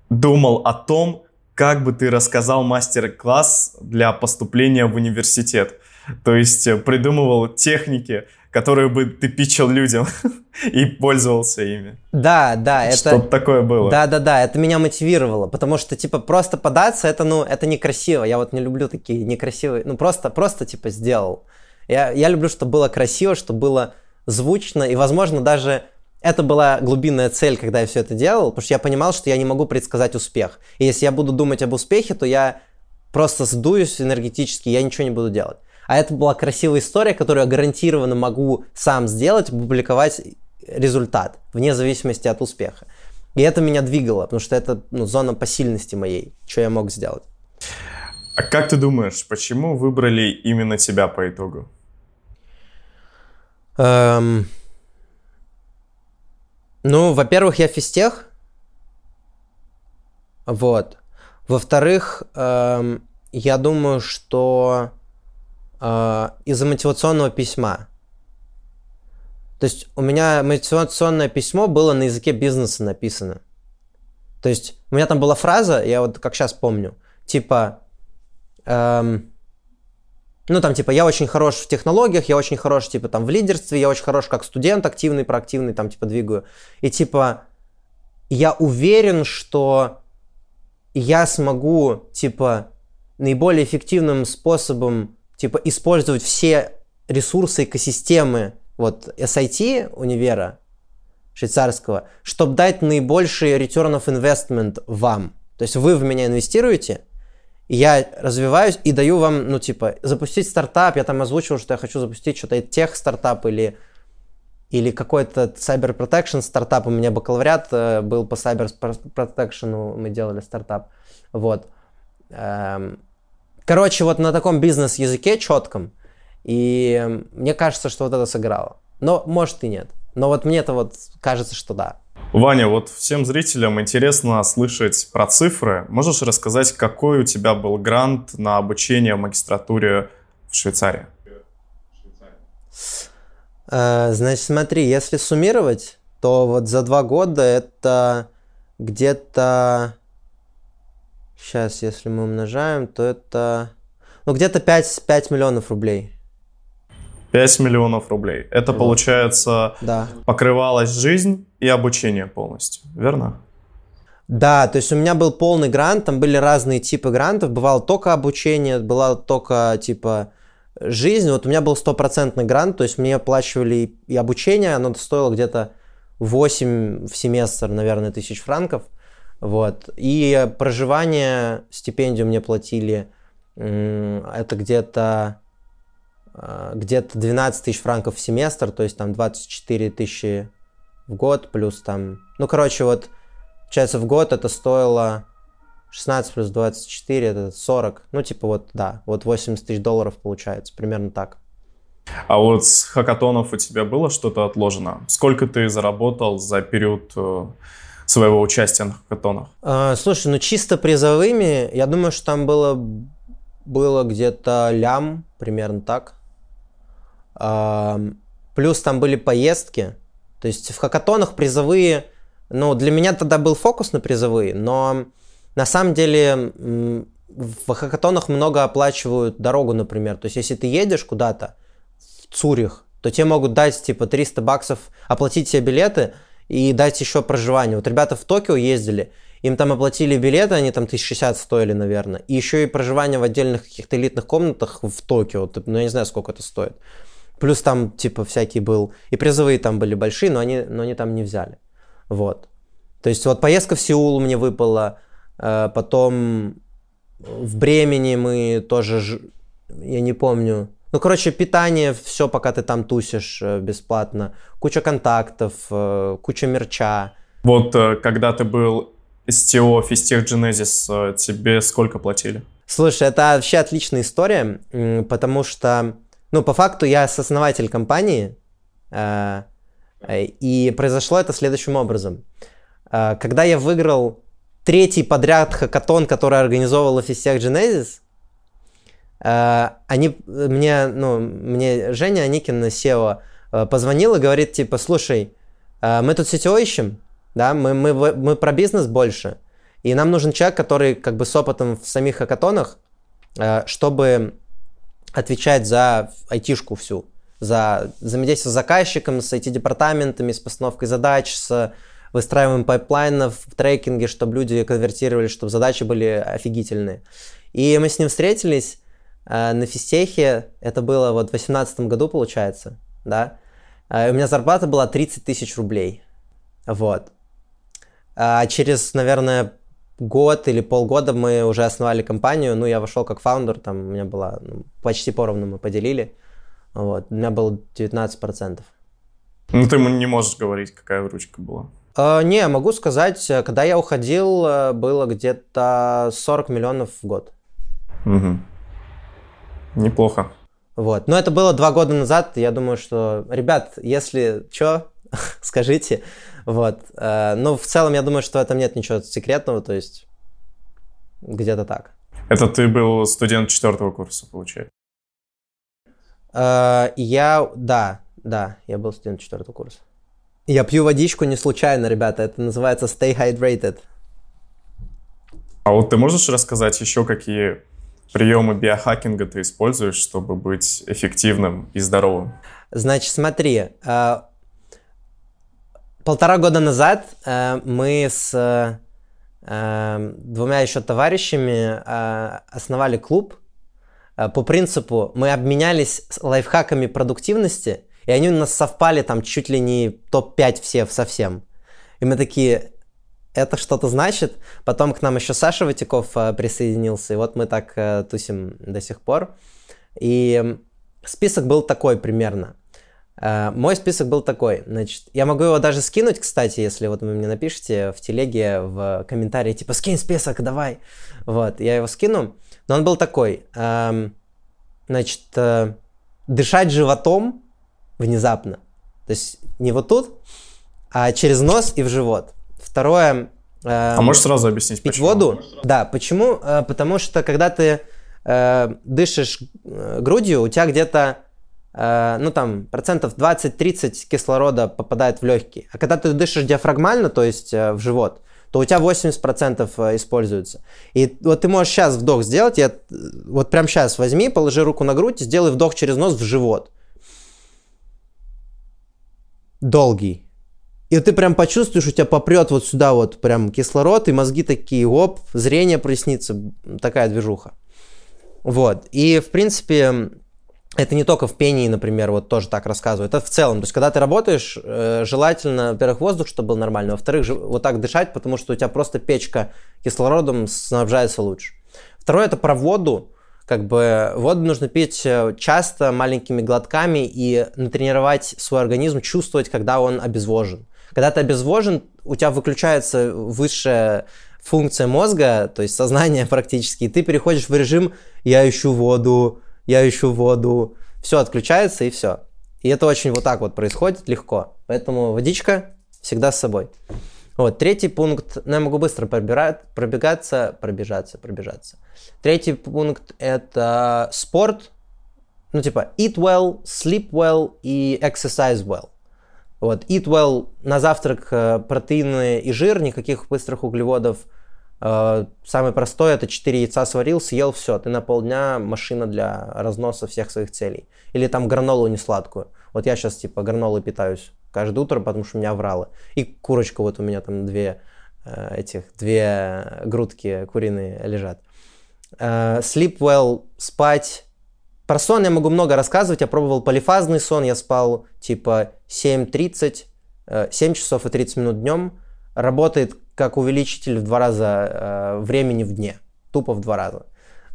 думал о том, как бы ты рассказал мастер-класс для поступления в университет. То есть э, придумывал техники, которые бы ты пичил людям и пользовался ими. Да, да, это... Что-то такое было. Да, да, да, это меня мотивировало, потому что, типа, просто податься, это, ну, это некрасиво. Я вот не люблю такие некрасивые, ну, просто, просто, типа, сделал. Я, я люблю, чтобы было красиво, чтобы было звучно, и, возможно, даже это была глубинная цель, когда я все это делал, потому что я понимал, что я не могу предсказать успех. И если я буду думать об успехе, то я просто сдуюсь энергетически, я ничего не буду делать. А это была красивая история, которую я гарантированно могу сам сделать, публиковать результат, вне зависимости от успеха. И это меня двигало, потому что это ну, зона посильности моей, что я мог сделать. А как ты думаешь, почему выбрали именно тебя по итогу? Эм... Ну, во-первых, я физтех. Вот. Во-вторых, эм, я думаю, что э, из-за мотивационного письма. То есть у меня мотивационное письмо было на языке бизнеса написано. То есть у меня там была фраза, я вот как сейчас помню, типа, эм, ну там типа, я очень хорош в технологиях, я очень хорош типа там в лидерстве, я очень хорош как студент, активный, проактивный, там типа двигаю. И типа, я уверен, что я смогу типа наиболее эффективным способом типа использовать все ресурсы экосистемы вот SIT универа швейцарского, чтобы дать наибольший return of investment вам. То есть вы в меня инвестируете, я развиваюсь и даю вам, ну, типа, запустить стартап, я там озвучивал, что я хочу запустить что-то тех стартап или, или какой-то cyber protection стартап. У меня бакалавриат э, был по cyber protection, мы делали стартап. Вот. Эм, короче, вот на таком бизнес-языке четком – и мне кажется, что вот это сыграло. Но может и нет. Но вот мне это вот кажется, что да. Ваня, вот всем зрителям интересно слышать про цифры. Можешь рассказать, какой у тебя был грант на обучение в магистратуре в Швейцарии? Э, значит, смотри, если суммировать, то вот за два года это где-то... Сейчас, если мы умножаем, то это... Ну, где-то 5, 5 миллионов рублей. 5 миллионов рублей. Это, вот. получается, да. покрывалась жизнь и обучение полностью, верно? Да, то есть у меня был полный грант, там были разные типы грантов, бывало только обучение, была только типа жизнь. Вот у меня был стопроцентный грант, то есть мне оплачивали и обучение, оно стоило где-то 8 в семестр, наверное, тысяч франков. Вот. И проживание, стипендию мне платили, это где-то а, где-то 12 тысяч франков в семестр, то есть там 24 тысячи в год, плюс там... Ну, короче, вот, получается, в год это стоило 16 плюс 24, это 40. Ну, типа вот, да, вот 80 тысяч долларов получается, примерно так. А вот с хакатонов у тебя было что-то отложено? Сколько ты заработал за период э, своего участия на хакатонах? А, слушай, ну чисто призовыми, я думаю, что там было, было где-то лям, примерно так. Плюс там были поездки. То есть в хакатонах призовые, ну, для меня тогда был фокус на призовые, но на самом деле в хакатонах много оплачивают дорогу, например. То есть если ты едешь куда-то в Цюрих, то тебе могут дать типа 300 баксов, оплатить себе билеты и дать еще проживание. Вот ребята в Токио ездили, им там оплатили билеты, они там 1060 стоили, наверное. И еще и проживание в отдельных каких-то элитных комнатах в Токио. Ну, я не знаю, сколько это стоит. Плюс там, типа, всякие был... И призовые там были большие, но они, но они там не взяли. Вот. То есть вот поездка в Сеул мне выпала, э, потом в Бремени мы тоже, я не помню, ну, короче, питание, все, пока ты там тусишь э, бесплатно. Куча контактов, э, куча мерча. Вот когда ты был STO Fistech Genesis, тебе сколько платили? Слушай, это вообще отличная история, потому что ну, по факту я основатель компании, э, и произошло это следующим образом. Э, когда я выиграл третий подряд хакатон, который организовывал Фистех Genesis, э, они мне, ну, мне Женя Аникин, SEO, э, позвонил и говорит, типа, слушай, э, мы тут CTO ищем, да, мы, мы, мы про бизнес больше, и нам нужен человек, который как бы с опытом в самих хакатонах, э, чтобы отвечать за айтишку всю, за взаимодействие с заказчиком, с IT-департаментами, с постановкой задач, с выстраиванием пайплайнов в трекинге, чтобы люди конвертировали, чтобы задачи были офигительные. И мы с ним встретились на физтехе, это было вот в 2018 году, получается, да, э, у меня зарплата была 30 тысяч рублей, вот. А через, наверное, год или полгода мы уже основали компанию, ну, я вошел как фаундер, там у меня была ну, почти поровну мы поделили, вот, у меня было 19%. Ну, ты не можешь говорить, какая выручка была. Uh, не, могу сказать, когда я уходил, было где-то 40 миллионов в год. Угу. Неплохо. Вот. Но это было два года назад. Я думаю, что, ребят, если что, скажите. Вот. Uh, но в целом я думаю, что в этом нет ничего секретного, то есть где-то так. Это ты был студент четвертого курса, получается? Uh, я, да, да, я был студент четвертого курса. Я пью водичку не случайно, ребята. Это называется stay hydrated. А вот ты можешь рассказать еще, какие приемы биохакинга ты используешь, чтобы быть эффективным и здоровым? Значит, смотри. Э, полтора года назад э, мы с э, двумя еще товарищами основали клуб. По принципу мы обменялись лайфхаками продуктивности – и они у нас совпали там чуть ли не топ-5 все совсем. И мы такие, это что-то значит. Потом к нам еще Саша Ватяков э, присоединился, и вот мы так э, тусим до сих пор. И список был такой примерно. Э, мой список был такой. Значит, я могу его даже скинуть, кстати, если вот вы мне напишите в телеге, в комментарии, типа, скинь список, давай. Вот, я его скину. Но он был такой. Эм, значит, дышать животом внезапно. То есть не вот тут, а через нос и в живот. Второе... Э, а можешь сразу объяснить, пить почему? воду? Да, почему? Э, потому что когда ты э, дышишь э, грудью, у тебя где-то э, ну там процентов 20-30 кислорода попадает в легкие. А когда ты дышишь диафрагмально, то есть э, в живот, то у тебя 80% э, используется. И вот ты можешь сейчас вдох сделать, я, вот прям сейчас возьми, положи руку на грудь, сделай вдох через нос в живот долгий. И ты прям почувствуешь, у тебя попрет вот сюда вот прям кислород, и мозги такие, оп, зрение прояснится, такая движуха. Вот. И, в принципе, это не только в пении, например, вот тоже так рассказываю. Это в целом. То есть, когда ты работаешь, э, желательно, во-первых, воздух, чтобы был нормальный, во-вторых, вот так дышать, потому что у тебя просто печка кислородом снабжается лучше. Второе, это про воду как бы воду нужно пить э, часто, маленькими глотками и натренировать свой организм, чувствовать, когда он обезвожен. Когда ты обезвожен, у тебя выключается высшая функция мозга, то есть сознание практически, и ты переходишь в режим «я ищу воду, я ищу воду», все отключается и все. И это очень вот так вот происходит легко. Поэтому водичка всегда с собой. Вот, третий пункт, ну, я могу быстро пробирать, пробегаться, пробежаться, пробежаться. Третий пункт – это спорт, ну, типа eat well, sleep well и exercise well. Вот, eat well на завтрак э, протеины и жир, никаких быстрых углеводов. Э, самый простой – это 4 яйца сварил, съел, все, ты на полдня машина для разноса всех своих целей. Или там гранолу не сладкую. Вот я сейчас типа гранолой питаюсь каждое утро, потому что у меня авралы. И курочка вот у меня там две э, этих, две грудки куриные лежат. Sleep well, спать. Про сон я могу много рассказывать. Я пробовал полифазный сон. Я спал типа 7.30, 7 часов и 30 минут днем. Работает как увеличитель в два раза времени в дне. Тупо в два раза.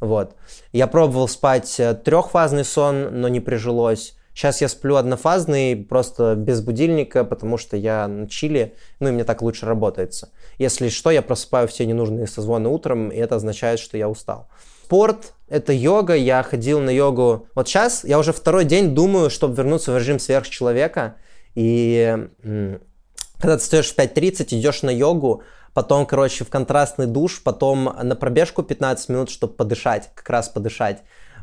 Вот. Я пробовал спать трехфазный сон, но не прижилось. Сейчас я сплю однофазный, просто без будильника, потому что я на чили, ну и мне так лучше работается. Если что, я просыпаю все ненужные созвоны утром, и это означает, что я устал. Спорт — это йога, я ходил на йогу. Вот сейчас я уже второй день думаю, чтобы вернуться в режим сверхчеловека, и когда ты встаешь в 5.30, идешь на йогу, потом, короче, в контрастный душ, потом на пробежку 15 минут, чтобы подышать, как раз подышать,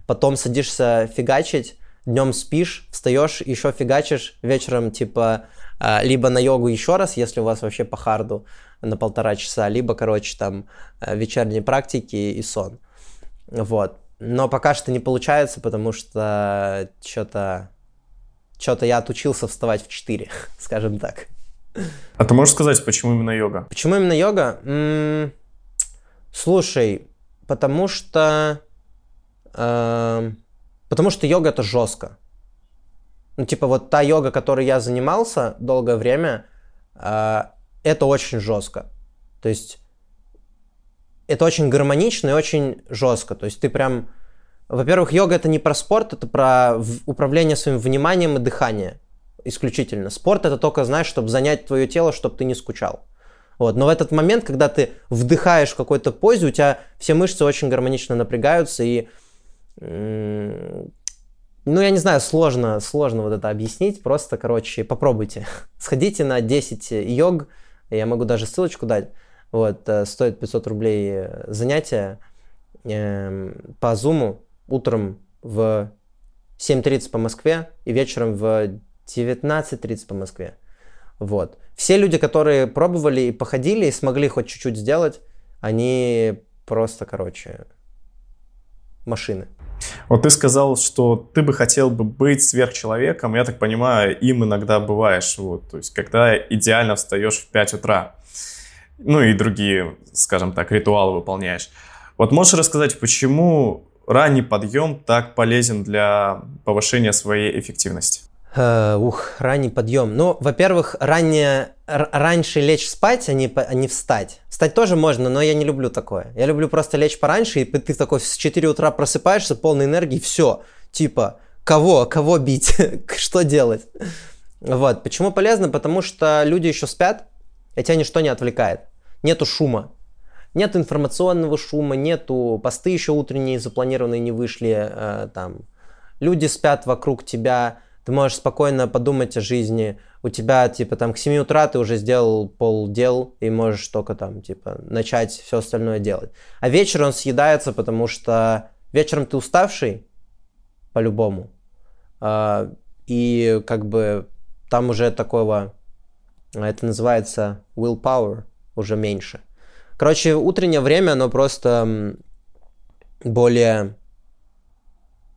потом садишься фигачить, днем спишь, встаешь, еще фигачишь, вечером типа а, либо на йогу еще раз, если у вас вообще по харду на полтора часа, либо, короче, там а, вечерние практики и сон. Вот. Но пока что не получается, потому что что-то что-то я отучился вставать в 4, скажем так. А ты можешь сказать, почему именно йога? Почему именно йога? М-м- слушай, потому что... Э- Потому что йога это жестко. Ну, типа, вот та йога, которой я занимался долгое время, э, это очень жестко. То есть это очень гармонично и очень жестко. То есть ты прям... Во-первых, йога это не про спорт, это про управление своим вниманием и дыхание. исключительно. Спорт это только, знаешь, чтобы занять твое тело, чтобы ты не скучал. Вот. Но в этот момент, когда ты вдыхаешь в какой-то позе, у тебя все мышцы очень гармонично напрягаются, и ну, я не знаю, сложно, сложно вот это объяснить. Просто, короче, попробуйте. Сходите на 10 йог. Я могу даже ссылочку дать. Вот, э, стоит 500 рублей э, занятие э, по зуму утром в 7.30 по Москве и вечером в 19.30 по Москве. Вот. Все люди, которые пробовали и походили, и смогли хоть чуть-чуть сделать, они просто, короче, машины. Вот ты сказал, что ты бы хотел бы быть сверхчеловеком. Я так понимаю, им иногда бываешь. Вот, то есть, когда идеально встаешь в 5 утра. Ну и другие, скажем так, ритуалы выполняешь. Вот можешь рассказать, почему ранний подъем так полезен для повышения своей эффективности? Uh, ух, ранний подъем. Ну, во-первых, ранее, раньше лечь спать, а не, а не встать. Встать тоже можно, но я не люблю такое. Я люблю просто лечь пораньше, и ты такой с 4 утра просыпаешься, полной энергии, все. Типа, кого, кого бить, что делать? Вот, почему полезно? Потому что люди еще спят, и тебя ничто не отвлекает. Нету шума. Нет информационного шума, нету посты еще утренние запланированные не вышли, э, там. Люди спят вокруг тебя, ты можешь спокойно подумать о жизни, у тебя, типа, там, к 7 утра ты уже сделал пол дел, и можешь только там, типа, начать все остальное делать. А вечер он съедается, потому что вечером ты уставший, по-любому, а, и как бы там уже такого, это называется willpower, уже меньше. Короче, утреннее время, оно просто более,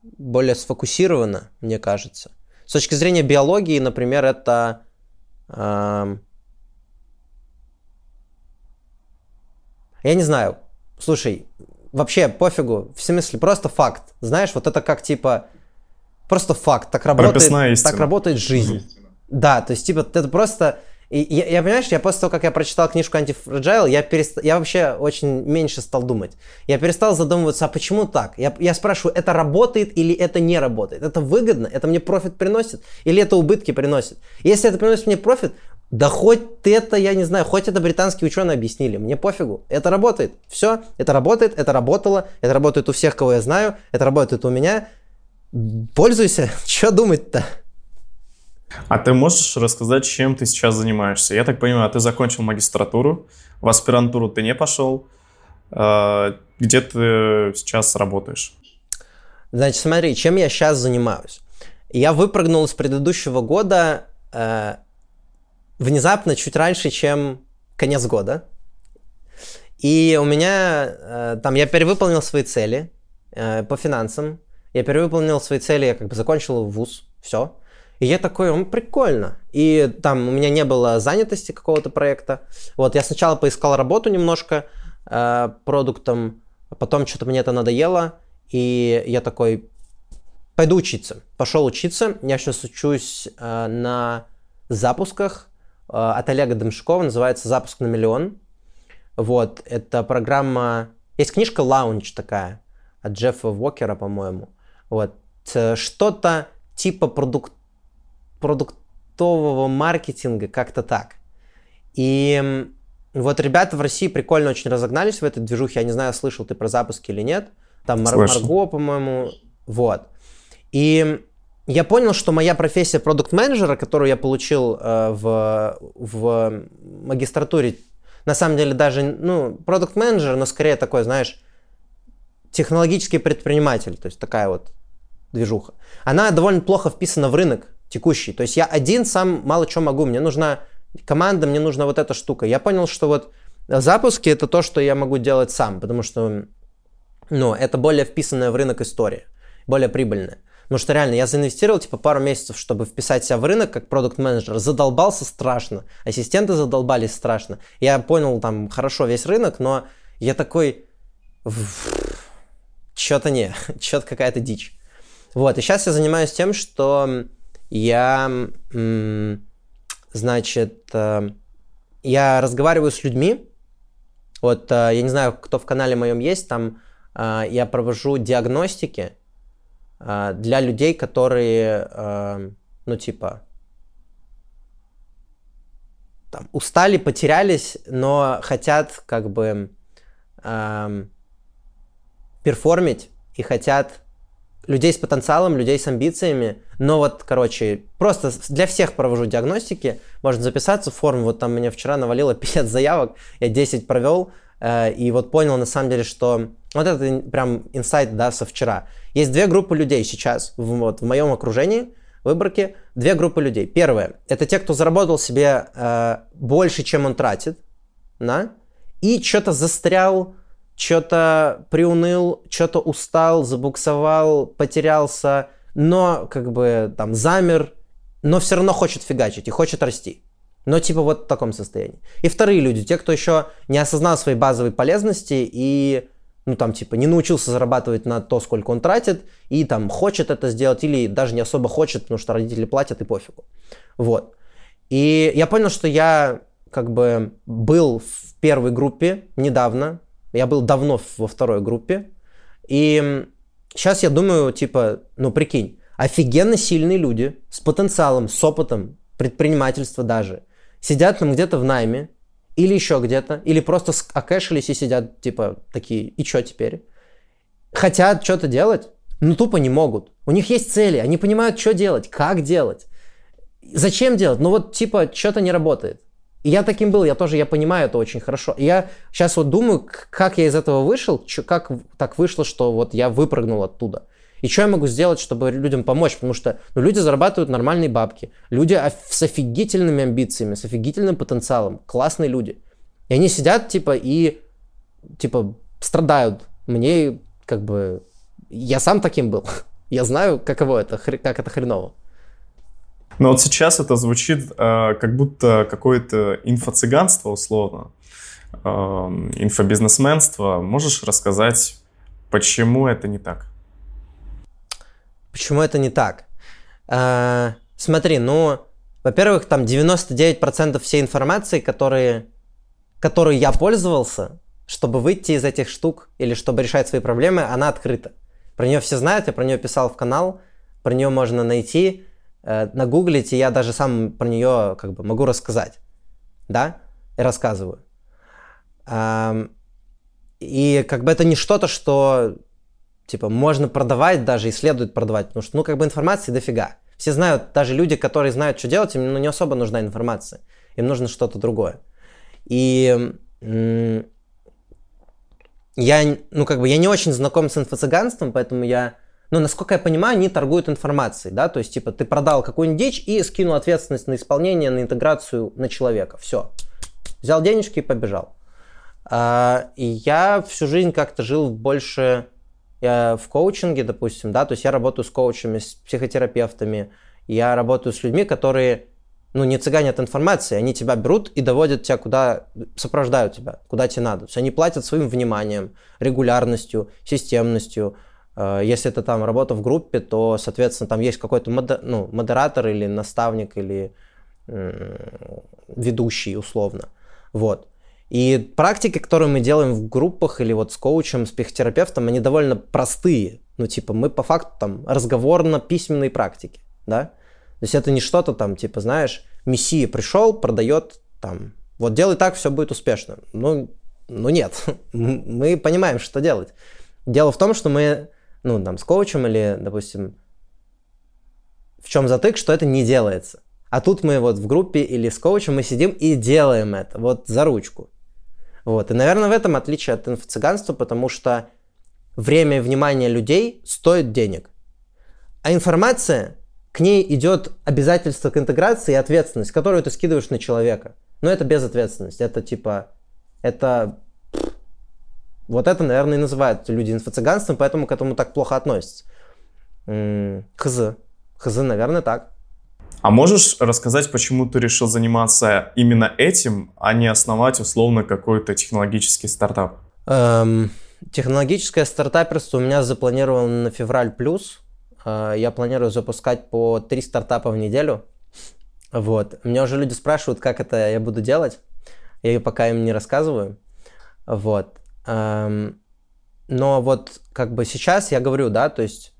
более сфокусировано, мне кажется. С точки зрения биологии, например, это э, я не знаю. Слушай, вообще пофигу. В смысле, просто факт. Знаешь, вот это как типа просто факт. Так работает, так работает жизнь. Да, то есть типа это просто и я, я, понимаешь, я после того, как я прочитал книжку Anti-Fragile, я, перест... я вообще очень меньше стал думать. Я перестал задумываться, а почему так? Я, я спрашиваю, это работает или это не работает? Это выгодно? Это мне профит приносит? Или это убытки приносит? Если это приносит мне профит, да хоть это, я не знаю, хоть это британские ученые объяснили, мне пофигу. Это работает. Все, это работает, это работало, это работает у всех, кого я знаю, это работает у меня. Пользуйся, что думать-то? А ты можешь рассказать, чем ты сейчас занимаешься? Я так понимаю, ты закончил магистратуру, в аспирантуру ты не пошел. А, где ты сейчас работаешь? Значит, смотри, чем я сейчас занимаюсь. Я выпрыгнул с предыдущего года э, внезапно чуть раньше, чем конец года. И у меня э, там я перевыполнил свои цели э, по финансам. Я перевыполнил свои цели, я как бы закончил вуз, все. И я такой, он прикольно. И там у меня не было занятости какого-то проекта. Вот, я сначала поискал работу немножко э, продуктом, потом что-то мне это надоело, и я такой, пойду учиться. Пошел учиться. Я сейчас учусь э, на запусках э, от Олега Дымшкова, называется «Запуск на миллион». Вот, это программа... Есть книжка «Лаунч» такая, от Джеффа Уокера, по-моему. Вот, что-то типа продукт продуктового маркетинга, как-то так. И вот ребята в России прикольно очень разогнались в этой движухе. Я не знаю, слышал ты про запуски или нет. Там Мар- Марго, по-моему. Вот. И я понял, что моя профессия продукт-менеджера, которую я получил э, в, в магистратуре, на самом деле даже, ну, продукт-менеджер, но скорее такой, знаешь, технологический предприниматель, то есть такая вот движуха. Она довольно плохо вписана в рынок текущий. То есть я один сам мало что могу. Мне нужна команда, мне нужна вот эта штука. Я понял, что вот запуски это то, что я могу делать сам, потому что ну, это более вписанная в рынок история, более прибыльная. Потому что реально я заинвестировал типа пару месяцев, чтобы вписать себя в рынок как продукт менеджер Задолбался страшно. Ассистенты задолбались страшно. Я понял там хорошо весь рынок, но я такой... Что-то не, что-то какая-то дичь. Вот, и сейчас я занимаюсь тем, что я, значит, э, я разговариваю с людьми. Вот э, я не знаю, кто в канале моем есть, там э, я провожу диагностики для людей, которые, ну, типа, там, устали, потерялись, но хотят как бы эм, перформить и хотят людей с потенциалом, людей с амбициями. Но вот, короче, просто для всех провожу диагностики. Можно записаться в форму. Вот там мне вчера навалило 50 заявок, я 10 провел. Э, и вот понял на самом деле, что вот это прям инсайт, да, со вчера. Есть две группы людей сейчас вот, в моем окружении, выборке, две группы людей. Первое, это те, кто заработал себе э, больше, чем он тратит, да, и что-то застрял что-то приуныл, что-то устал, забуксовал, потерялся, но как бы там замер, но все равно хочет фигачить и хочет расти. Но типа вот в таком состоянии. И вторые люди, те, кто еще не осознал своей базовой полезности и ну там типа не научился зарабатывать на то, сколько он тратит, и там хочет это сделать, или даже не особо хочет, потому что родители платят и пофигу. Вот. И я понял, что я как бы был в первой группе недавно, я был давно во второй группе. И сейчас я думаю, типа, ну прикинь, офигенно сильные люди с потенциалом, с опытом, предпринимательства даже, сидят там где-то в найме, или еще где-то, или просто окэшились и сидят, типа, такие, и что теперь? Хотят что-то делать, но тупо не могут. У них есть цели, они понимают, что делать, как делать, зачем делать, ну вот, типа, что-то не работает. И я таким был, я тоже, я понимаю это очень хорошо. Я сейчас вот думаю, как я из этого вышел, как так вышло, что вот я выпрыгнул оттуда. И что я могу сделать, чтобы людям помочь? Потому что ну, люди зарабатывают нормальные бабки. Люди с офигительными амбициями, с офигительным потенциалом. Классные люди. И они сидят, типа, и, типа, страдают. Мне, как бы, я сам таким был. Я знаю, каково это, как это хреново. Но вот сейчас это звучит э, как будто какое-то инфо-цыганство условно, э, инфобизнесменство. Можешь рассказать, почему это не так? Почему это не так? Э, смотри, ну, во-первых, там 99% всей информации, которые, которой я пользовался, чтобы выйти из этих штук или чтобы решать свои проблемы, она открыта. Про нее все знают, я про нее писал в канал, про нее можно найти э, нагуглить, и я даже сам про нее как бы могу рассказать, да, и рассказываю. Эм, и как бы это не что-то, что типа можно продавать даже и следует продавать, потому что ну как бы информации дофига. Все знают, даже люди, которые знают, что делать, им ну, не особо нужна информация, им нужно что-то другое. И я, ну как бы я не очень знаком с инфо-цыганством, поэтому я но, насколько я понимаю, они торгуют информацией, да, то есть, типа, ты продал какую-нибудь дичь и скинул ответственность на исполнение, на интеграцию на человека, все. Взял денежки и побежал. А, и я всю жизнь как-то жил больше я в коучинге, допустим, да, то есть я работаю с коучами, с психотерапевтами, я работаю с людьми, которые, ну, не цыганят информации, они тебя берут и доводят тебя куда, сопровождают тебя, куда тебе надо. То есть они платят своим вниманием, регулярностью, системностью, Э, если это там работа в группе, то, соответственно, там есть какой-то модер, ну, модератор или наставник или ведущий условно. Вот. И практики, которые мы делаем в группах или вот с коучем, с психотерапевтом, они довольно простые. Ну, типа, мы по факту там разговорно-письменные практики, да? То есть это не что-то там, типа, знаешь, мессия пришел, продает там, вот делай так, все будет успешно. Ну, ну нет, мы понимаем, что делать. Дело в том, что мы ну, там, с коучем или, допустим, в чем затык, что это не делается. А тут мы вот в группе или с коучем мы сидим и делаем это, вот за ручку. Вот. И, наверное, в этом отличие от инфо-цыганства, потому что время и внимание людей стоит денег. А информация, к ней идет обязательство к интеграции и ответственность, которую ты скидываешь на человека. Но это безответственность. Это типа, это вот это, наверное, и называют люди инфо-цыганством, поэтому к этому так плохо относятся. Хз. Хз, наверное, так. А можешь рассказать, почему ты решил заниматься именно этим, а не основать условно какой-то технологический стартап? Эм, технологическое стартаперство у меня запланировано на февраль плюс. Э, я планирую запускать по три стартапа в неделю. Вот. Меня уже люди спрашивают, как это я буду делать. Я пока им не рассказываю. Вот. Эм, но вот как бы сейчас я говорю, да, то есть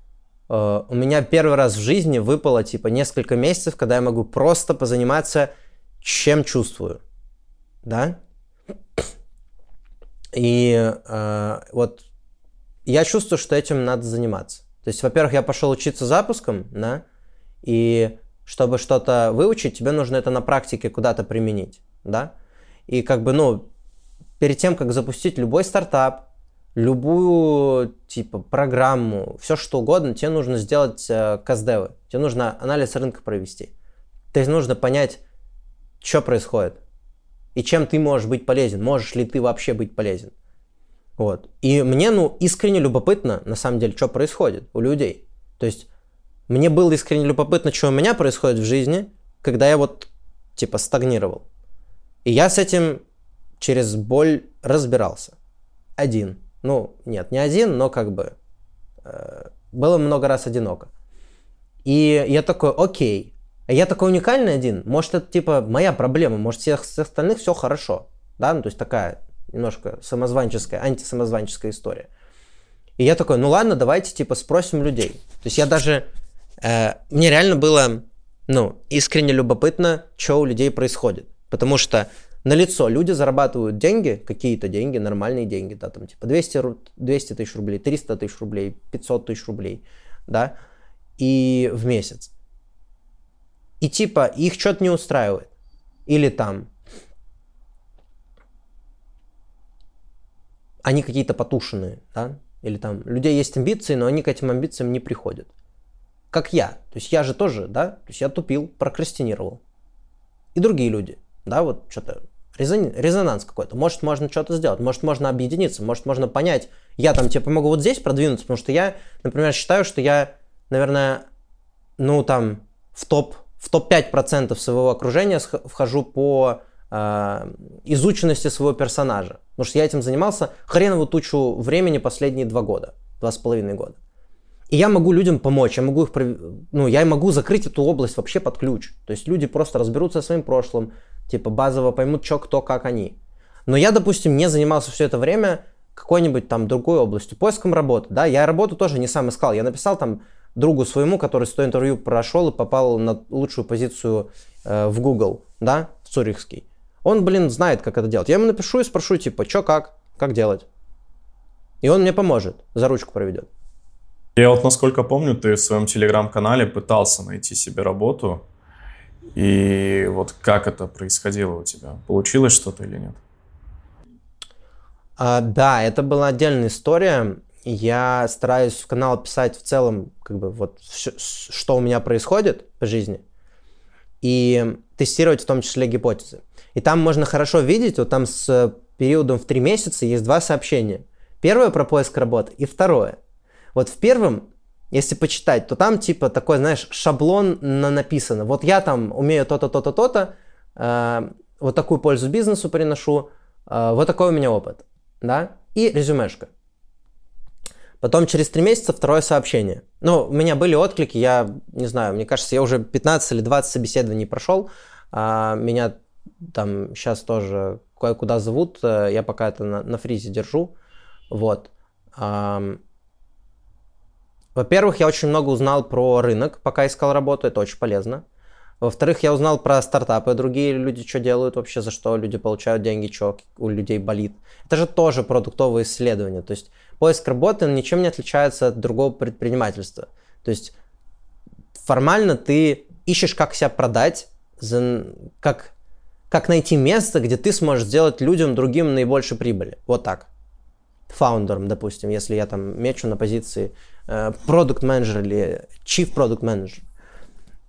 э, у меня первый раз в жизни выпало типа несколько месяцев, когда я могу просто позаниматься чем чувствую, да? И э, вот я чувствую, что этим надо заниматься. То есть, во-первых, я пошел учиться запуском, да, и чтобы что-то выучить, тебе нужно это на практике куда-то применить, да. И как бы, ну, перед тем, как запустить любой стартап, любую, типа, программу, все что угодно, тебе нужно сделать э, тебе нужно анализ рынка провести. То есть нужно понять, что происходит и чем ты можешь быть полезен, можешь ли ты вообще быть полезен. Вот. И мне, ну, искренне любопытно, на самом деле, что происходит у людей. То есть мне было искренне любопытно, что у меня происходит в жизни, когда я вот, типа, стагнировал. И я с этим через боль разбирался. Один. Ну, нет, не один, но как бы э, было много раз одиноко. И я такой, окей, а я такой уникальный один, может это типа моя проблема, может всех остальных все хорошо, да, ну то есть такая немножко самозванческая, антисамозванческая история. И я такой, ну ладно, давайте типа спросим людей. То есть я даже, э, мне реально было, ну, искренне любопытно, что у людей происходит. Потому что на лицо люди зарабатывают деньги, какие-то деньги, нормальные деньги, да, там типа 200, 200 тысяч рублей, 300 тысяч рублей, 500 тысяч рублей, да, и в месяц. И типа их что-то не устраивает. Или там они какие-то потушенные, да, или там у людей есть амбиции, но они к этим амбициям не приходят. Как я. То есть я же тоже, да, то есть я тупил, прокрастинировал. И другие люди, да, вот что-то резонанс какой-то. Может, можно что-то сделать, может, можно объединиться, может, можно понять, я там тебе помогу вот здесь продвинуться, потому что я, например, считаю, что я, наверное, ну, там, в топ, в топ-5% своего окружения вхожу по э, изученности своего персонажа. Потому что я этим занимался хреновую тучу времени последние два года, два с половиной года. И я могу людям помочь, я могу их, ну, я могу закрыть эту область вообще под ключ. То есть люди просто разберутся со своим прошлым, Типа базово поймут, что, кто, как они. Но я, допустим, не занимался все это время какой-нибудь там другой областью, поиском работы, да, я работу тоже не сам искал, я написал там другу своему, который 100 интервью прошел и попал на лучшую позицию э, в Google, да, в Цюрихский. Он, блин, знает, как это делать. Я ему напишу и спрошу, типа, что, как, как делать. И он мне поможет, за ручку проведет. Я вот, насколько помню, ты в своем телеграм-канале пытался найти себе работу, и вот как это происходило у тебя? Получилось что-то или нет? А, да, это была отдельная история. Я стараюсь в канал писать в целом, как бы вот что у меня происходит по жизни, и тестировать в том числе гипотезы. И там можно хорошо видеть, вот там с периодом в три месяца есть два сообщения. Первое про поиск работы и второе. Вот в первом если почитать, то там типа такой, знаешь, шаблон на написано. Вот я там умею то-то, то-то, то-то, э, вот такую пользу бизнесу приношу, э, вот такой у меня опыт, да, и резюмешка. Потом через три месяца второе сообщение. Ну, у меня были отклики, я не знаю, мне кажется, я уже 15 или 20 собеседований прошел, а меня там сейчас тоже кое-куда зовут, э, я пока это на, на фризе держу, вот. Во-первых, я очень много узнал про рынок, пока искал работу, это очень полезно. Во-вторых, я узнал про стартапы, другие люди что делают вообще, за что люди получают деньги, что у людей болит. Это же тоже продуктовые исследования. То есть поиск работы ничем не отличается от другого предпринимательства. То есть формально ты ищешь, как себя продать, как, как найти место, где ты сможешь сделать людям другим наибольшей прибыли. Вот так. Фаундером, допустим, если я там мечу на позиции продукт менеджер или chief manager.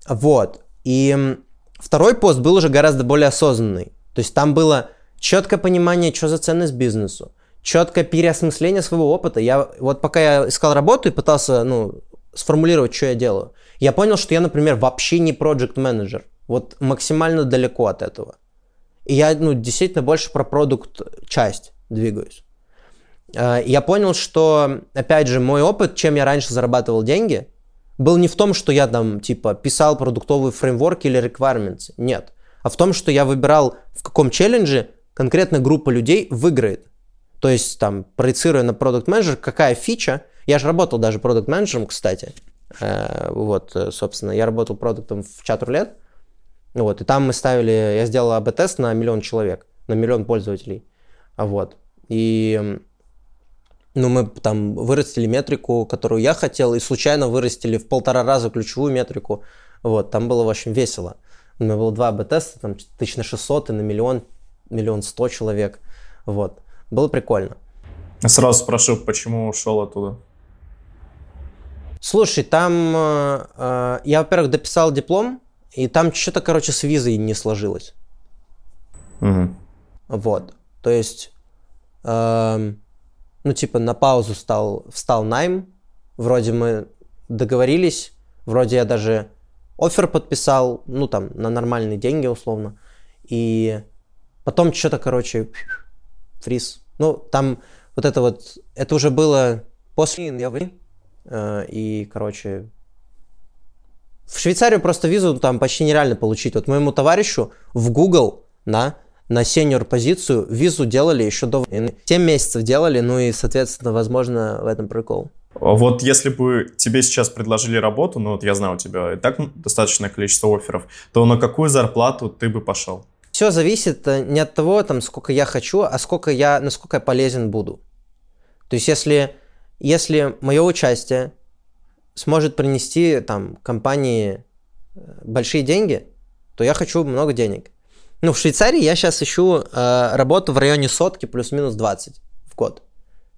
Вот. И второй пост был уже гораздо более осознанный. То есть там было четкое понимание, что за ценность бизнесу, четкое переосмысление своего опыта. Я вот пока я искал работу и пытался, ну, сформулировать, что я делаю, я понял, что я, например, вообще не project менеджер. Вот максимально далеко от этого. И я, ну, действительно больше про продукт часть двигаюсь. Э, я понял, что, опять же, мой опыт, чем я раньше зарабатывал деньги, был не в том, что я там, типа, писал продуктовый фреймворк или requirements. Нет. А в том, что я выбирал, в каком челлендже конкретно группа людей выиграет. То есть, там, проецируя на продукт менеджер какая фича. Я же работал даже продукт менеджером кстати. Э, вот, э, собственно, я работал продуктом в чат рулет. Вот, и там мы ставили, я сделал АБ-тест на миллион человек, на миллион пользователей. Вот. И ну, мы там вырастили метрику, которую я хотел, и случайно вырастили в полтора раза ключевую метрику. Вот, там было очень весело. У меня было два АБ-теста, там тысяч на 600 и на миллион, миллион сто человек. Вот. Было прикольно. Сразу спрошу, почему ушел оттуда? Слушай, там э, э, я, во-первых, дописал диплом, и там что-то, короче, с визой не сложилось. Угу. Вот. То есть, э, ну, типа, на паузу стал, встал найм. Вроде мы договорились. Вроде я даже офер подписал, ну, там, на нормальные деньги, условно. И потом что-то, короче, фриз. Ну, там вот это вот, это уже было после я э, и, короче, в Швейцарию просто визу там почти нереально получить. Вот моему товарищу в Google на, на сеньор позицию визу делали еще до... 7 месяцев делали, ну и, соответственно, возможно, в этом прикол. Вот если бы тебе сейчас предложили работу, ну вот я знаю, у тебя и так достаточное количество офферов, то на какую зарплату ты бы пошел? Все зависит э, не от того, там, сколько я хочу, а сколько я, насколько я полезен буду. То есть если, если мое участие сможет принести там компании э, большие деньги, то я хочу много денег. Ну, в Швейцарии я сейчас ищу э, работу в районе сотки плюс-минус 20 в год.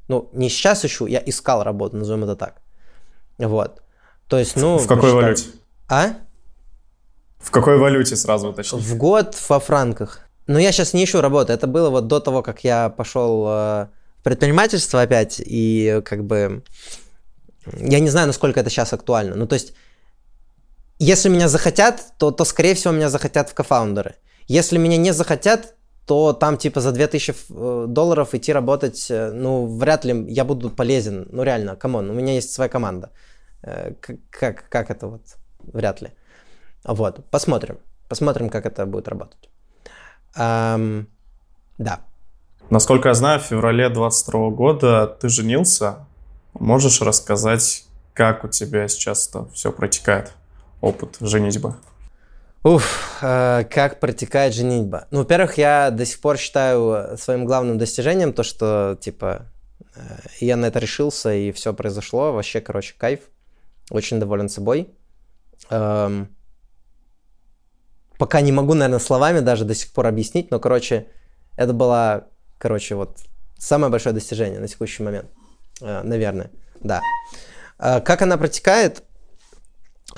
Ну, не сейчас ищу, я искал работу, назовем это так. Вот. То есть, ну... В какой валюте? А? В какой валюте сразу уточни? В год во франках. Но я сейчас не ищу работу. Это было вот до того, как я пошел э, в предпринимательство опять. И как бы я не знаю, насколько это сейчас актуально. Ну, то есть, если меня захотят, то, то скорее всего, меня захотят в кофаундеры. Если меня не захотят, то там типа за 2000 э, долларов идти работать, э, ну, вряд ли я буду полезен. Ну, реально, come on, у меня есть своя команда. Э, как, как это вот? Вряд ли. Вот, посмотрим. Посмотрим, как это будет работать. Эм, да. Насколько я знаю, в феврале 22 года ты женился. Можешь рассказать, как у тебя сейчас все протекает, опыт женитьбы? Уф, э, как протекает женитьба. Ну, во-первых, я до сих пор считаю своим главным достижением то, что, типа, э, я на это решился, и все произошло. Вообще, короче, кайф. Очень доволен собой. Эм, пока не могу, наверное, словами даже до сих пор объяснить, но, короче, это было, короче, вот самое большое достижение на текущий момент. Э, наверное, да. Э, как она протекает?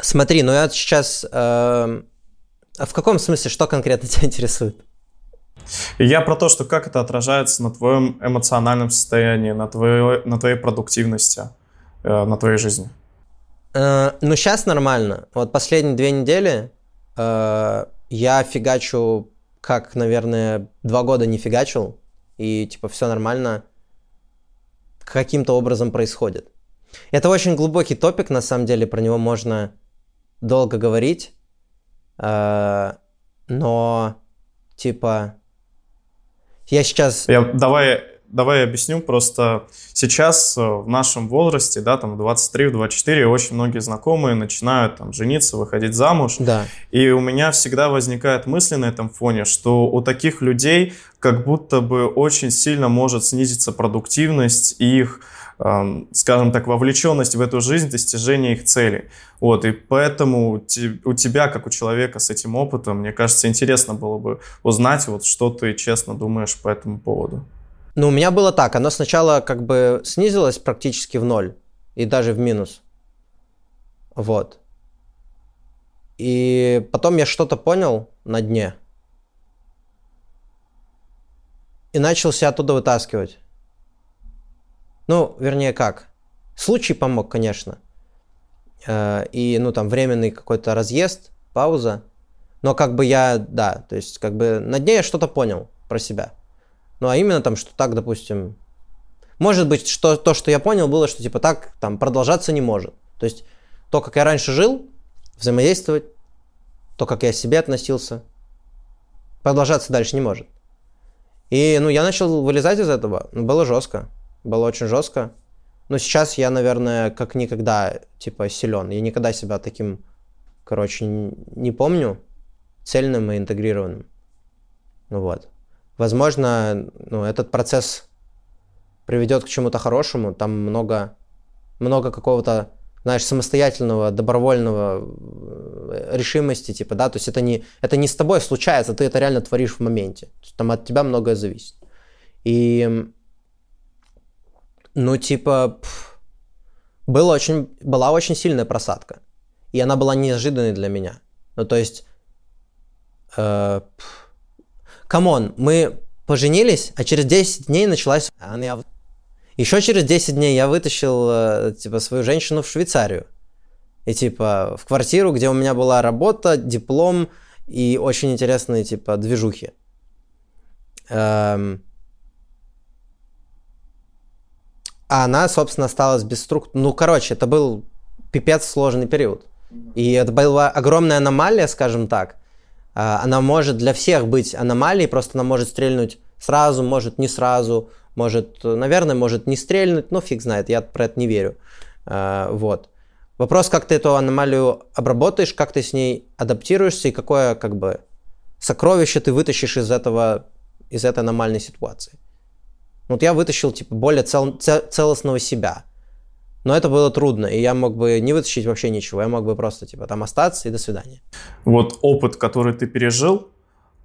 Смотри, ну я сейчас... Э, а в каком смысле, что конкретно тебя интересует? Я про то, что как это отражается на твоем эмоциональном состоянии, на твоей, на твоей продуктивности, на твоей жизни. ну, сейчас нормально. Вот последние две недели я фигачу, как, наверное, два года не фигачил, и, типа, все нормально каким-то образом происходит. Это очень глубокий топик, на самом деле, про него можно долго говорить, э, но типа я сейчас... Я, давай давай я объясню. Просто сейчас э, в нашем возрасте, да, там 23-24, очень многие знакомые начинают там жениться, выходить замуж. Да. И у меня всегда возникает мысль на этом фоне, что у таких людей как будто бы очень сильно может снизиться продуктивность и их скажем так, вовлеченность в эту жизнь, достижение их целей. Вот, и поэтому у тебя, как у человека с этим опытом, мне кажется, интересно было бы узнать, вот, что ты честно думаешь по этому поводу. Ну, у меня было так. Оно сначала как бы снизилось практически в ноль. И даже в минус. Вот. И потом я что-то понял на дне. И начал себя оттуда вытаскивать. Ну, вернее, как. Случай помог, конечно. Э, и, ну, там, временный какой-то разъезд, пауза. Но как бы я, да, то есть как бы на дне я что-то понял про себя. Ну, а именно там, что так, допустим... Может быть, что то, что я понял, было, что типа так там продолжаться не может. То есть то, как я раньше жил, взаимодействовать, то, как я к себе относился, продолжаться дальше не может. И, ну, я начал вылезать из этого. Ну, было жестко. Было очень жестко. Но сейчас я, наверное, как никогда, типа, силен. Я никогда себя таким, короче, не помню. цельным и интегрированным. Вот. Возможно, ну, этот процесс приведет к чему-то хорошему, там много, много какого-то, знаешь, самостоятельного, добровольного э, решимости, типа, да, то есть это не, это не с тобой случается, ты это реально творишь в моменте, там от тебя многое зависит. И, ну, типа, пф, было очень, была очень сильная просадка, и она была неожиданной для меня. Ну, то есть, э, come on, мы поженились, а через 10 дней началась... Еще через 10 дней я вытащил, э, типа, свою женщину в Швейцарию. И, типа, в квартиру, где у меня была работа, диплом и очень интересные, типа, движухи. Эм... А она, собственно, осталась без структуры. Ну, короче, это был пипец сложный период. И это была огромная аномалия, скажем так. А, она может для всех быть аномалией, просто она может стрельнуть сразу, может не сразу, может, наверное, может не стрельнуть, но фиг знает, я про это не верю. А, вот. Вопрос, как ты эту аномалию обработаешь, как ты с ней адаптируешься и какое как бы сокровище ты вытащишь из этого, из этой аномальной ситуации. Вот я вытащил типа более цел, целостного себя. Но это было трудно, и я мог бы не вытащить вообще ничего, я мог бы просто типа там остаться и до свидания. Вот опыт, который ты пережил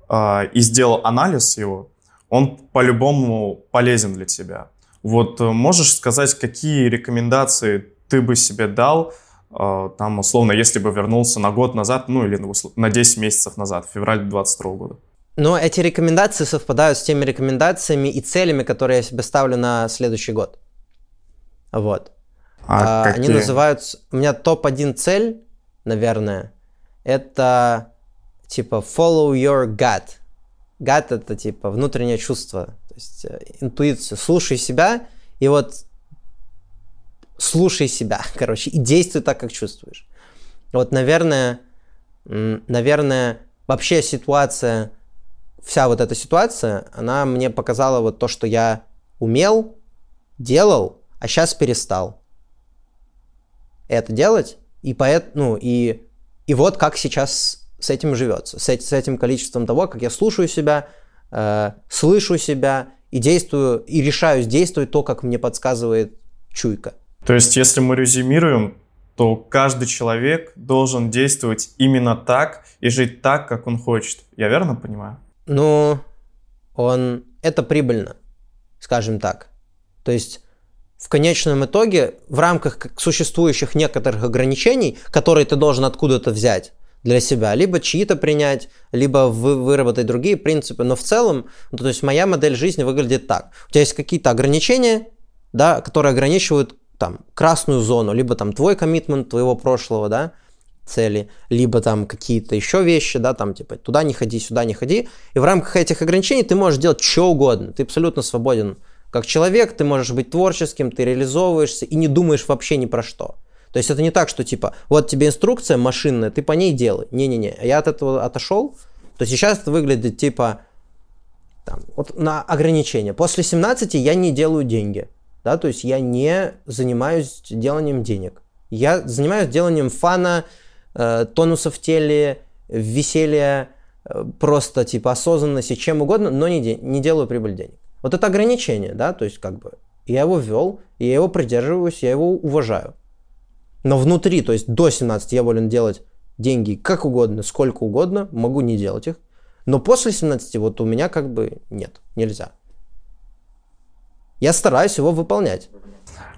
э, и сделал анализ его, он по-любому полезен для тебя. Вот э, можешь сказать, какие рекомендации ты бы себе дал, э, там, условно, если бы вернулся на год назад, ну или на 10 месяцев назад, в феврале 2022 года? Но эти рекомендации совпадают с теми рекомендациями и целями, которые я себе ставлю на следующий год. Вот. А, а они называются... У меня топ-1 цель, наверное, это типа follow your gut. Гад это типа внутреннее чувство, то есть э, интуицию. Слушай себя и вот слушай себя, короче, и действуй так, как чувствуешь. Вот, наверное, наверное, вообще ситуация, вся вот эта ситуация, она мне показала вот то, что я умел, делал, а сейчас перестал это делать, и поэтому, ну, и, и вот как сейчас с этим живется, с, с этим количеством того, как я слушаю себя, э, слышу себя и действую, и решаюсь действовать то, как мне подсказывает чуйка. То есть, если мы резюмируем, то каждый человек должен действовать именно так и жить так, как он хочет. Я верно понимаю? Ну, он... Это прибыльно, скажем так. То есть в конечном итоге в рамках существующих некоторых ограничений, которые ты должен откуда-то взять, для себя, либо чьи-то принять, либо вы, выработать другие принципы. Но в целом, ну, то есть моя модель жизни выглядит так. У тебя есть какие-то ограничения, да, которые ограничивают там красную зону, либо там твой коммитмент твоего прошлого, да, цели, либо там какие-то еще вещи, да, там типа туда не ходи, сюда не ходи. И в рамках этих ограничений ты можешь делать что угодно. Ты абсолютно свободен как человек, ты можешь быть творческим, ты реализовываешься и не думаешь вообще ни про что. То есть это не так, что типа, вот тебе инструкция машинная, ты по ней делай. Не-не-не, я от этого отошел, то сейчас это выглядит типа там, вот на ограничение. После 17 я не делаю деньги, да, то есть я не занимаюсь деланием денег. Я занимаюсь деланием фана, э, тонуса в теле, веселья, э, просто типа осознанности, чем угодно, но не, не делаю прибыль денег. Вот это ограничение, да, то есть как бы я его ввел, я его придерживаюсь, я его уважаю. Но внутри, то есть до 17 я волен делать деньги как угодно, сколько угодно, могу не делать их. Но после 17 вот у меня как бы нет, нельзя. Я стараюсь его выполнять.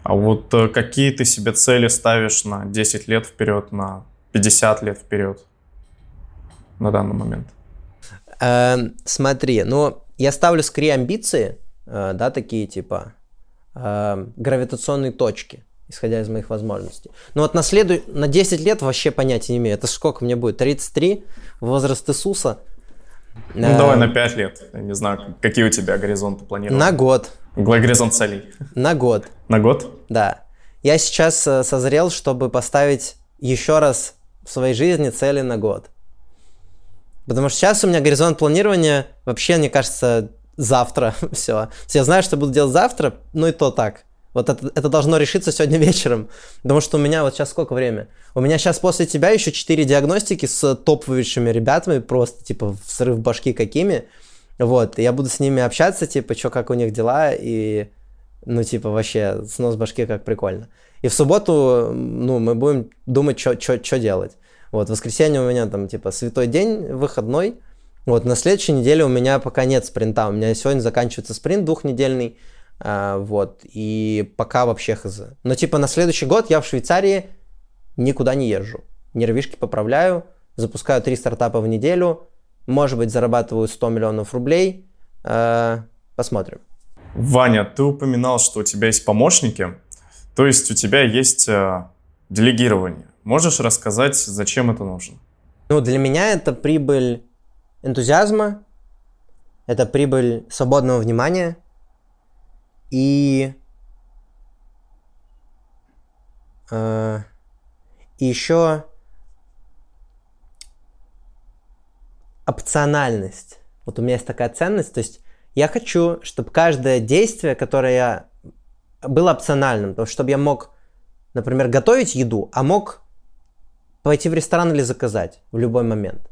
А вот э, какие ты себе цели ставишь на 10 лет вперед, на 50 лет вперед на данный момент? Э, смотри, ну, я ставлю скорее амбиции, э, да, такие типа э, гравитационные точки исходя из моих возможностей. Но вот на, следу... на 10 лет вообще понятия не имею. Это сколько мне будет? 33? Возраст Иисуса? Ну, а... давай на 5 лет. Я не знаю, какие у тебя горизонты планируют. На год. Горизонт целей. На год. На год? Да. Я сейчас э, созрел, чтобы поставить еще раз в своей жизни цели на год. Потому что сейчас у меня горизонт планирования вообще, мне кажется, завтра все. Я знаю, что буду делать завтра, но и то так Вот это, это должно решиться сегодня вечером. Потому что у меня вот сейчас сколько время? У меня сейчас после тебя еще 4 диагностики с топовейшими ребятами, просто типа взрыв башки какими. Вот, я буду с ними общаться, типа, что, как у них дела, и, ну, типа, вообще, снос башки как прикольно. И в субботу, ну, мы будем думать, что делать. Вот, в воскресенье у меня там, типа, святой день, выходной. Вот, на следующей неделе у меня пока нет спринта. У меня сегодня заканчивается спринт двухнедельный. А, вот, и пока вообще хз. Но, типа, на следующий год я в Швейцарии никуда не езжу. Нервишки поправляю, запускаю три стартапа в неделю, может быть, зарабатываю 100 миллионов рублей. А, посмотрим. Ваня, ты упоминал, что у тебя есть помощники, то есть у тебя есть э, делегирование. Можешь рассказать, зачем это нужно? Ну, для меня это прибыль энтузиазма, это прибыль свободного внимания и, э, и еще опциональность. Вот у меня есть такая ценность, то есть я хочу, чтобы каждое действие, которое было опциональным, то чтобы я мог, например, готовить еду, а мог пойти в ресторан или заказать в любой момент.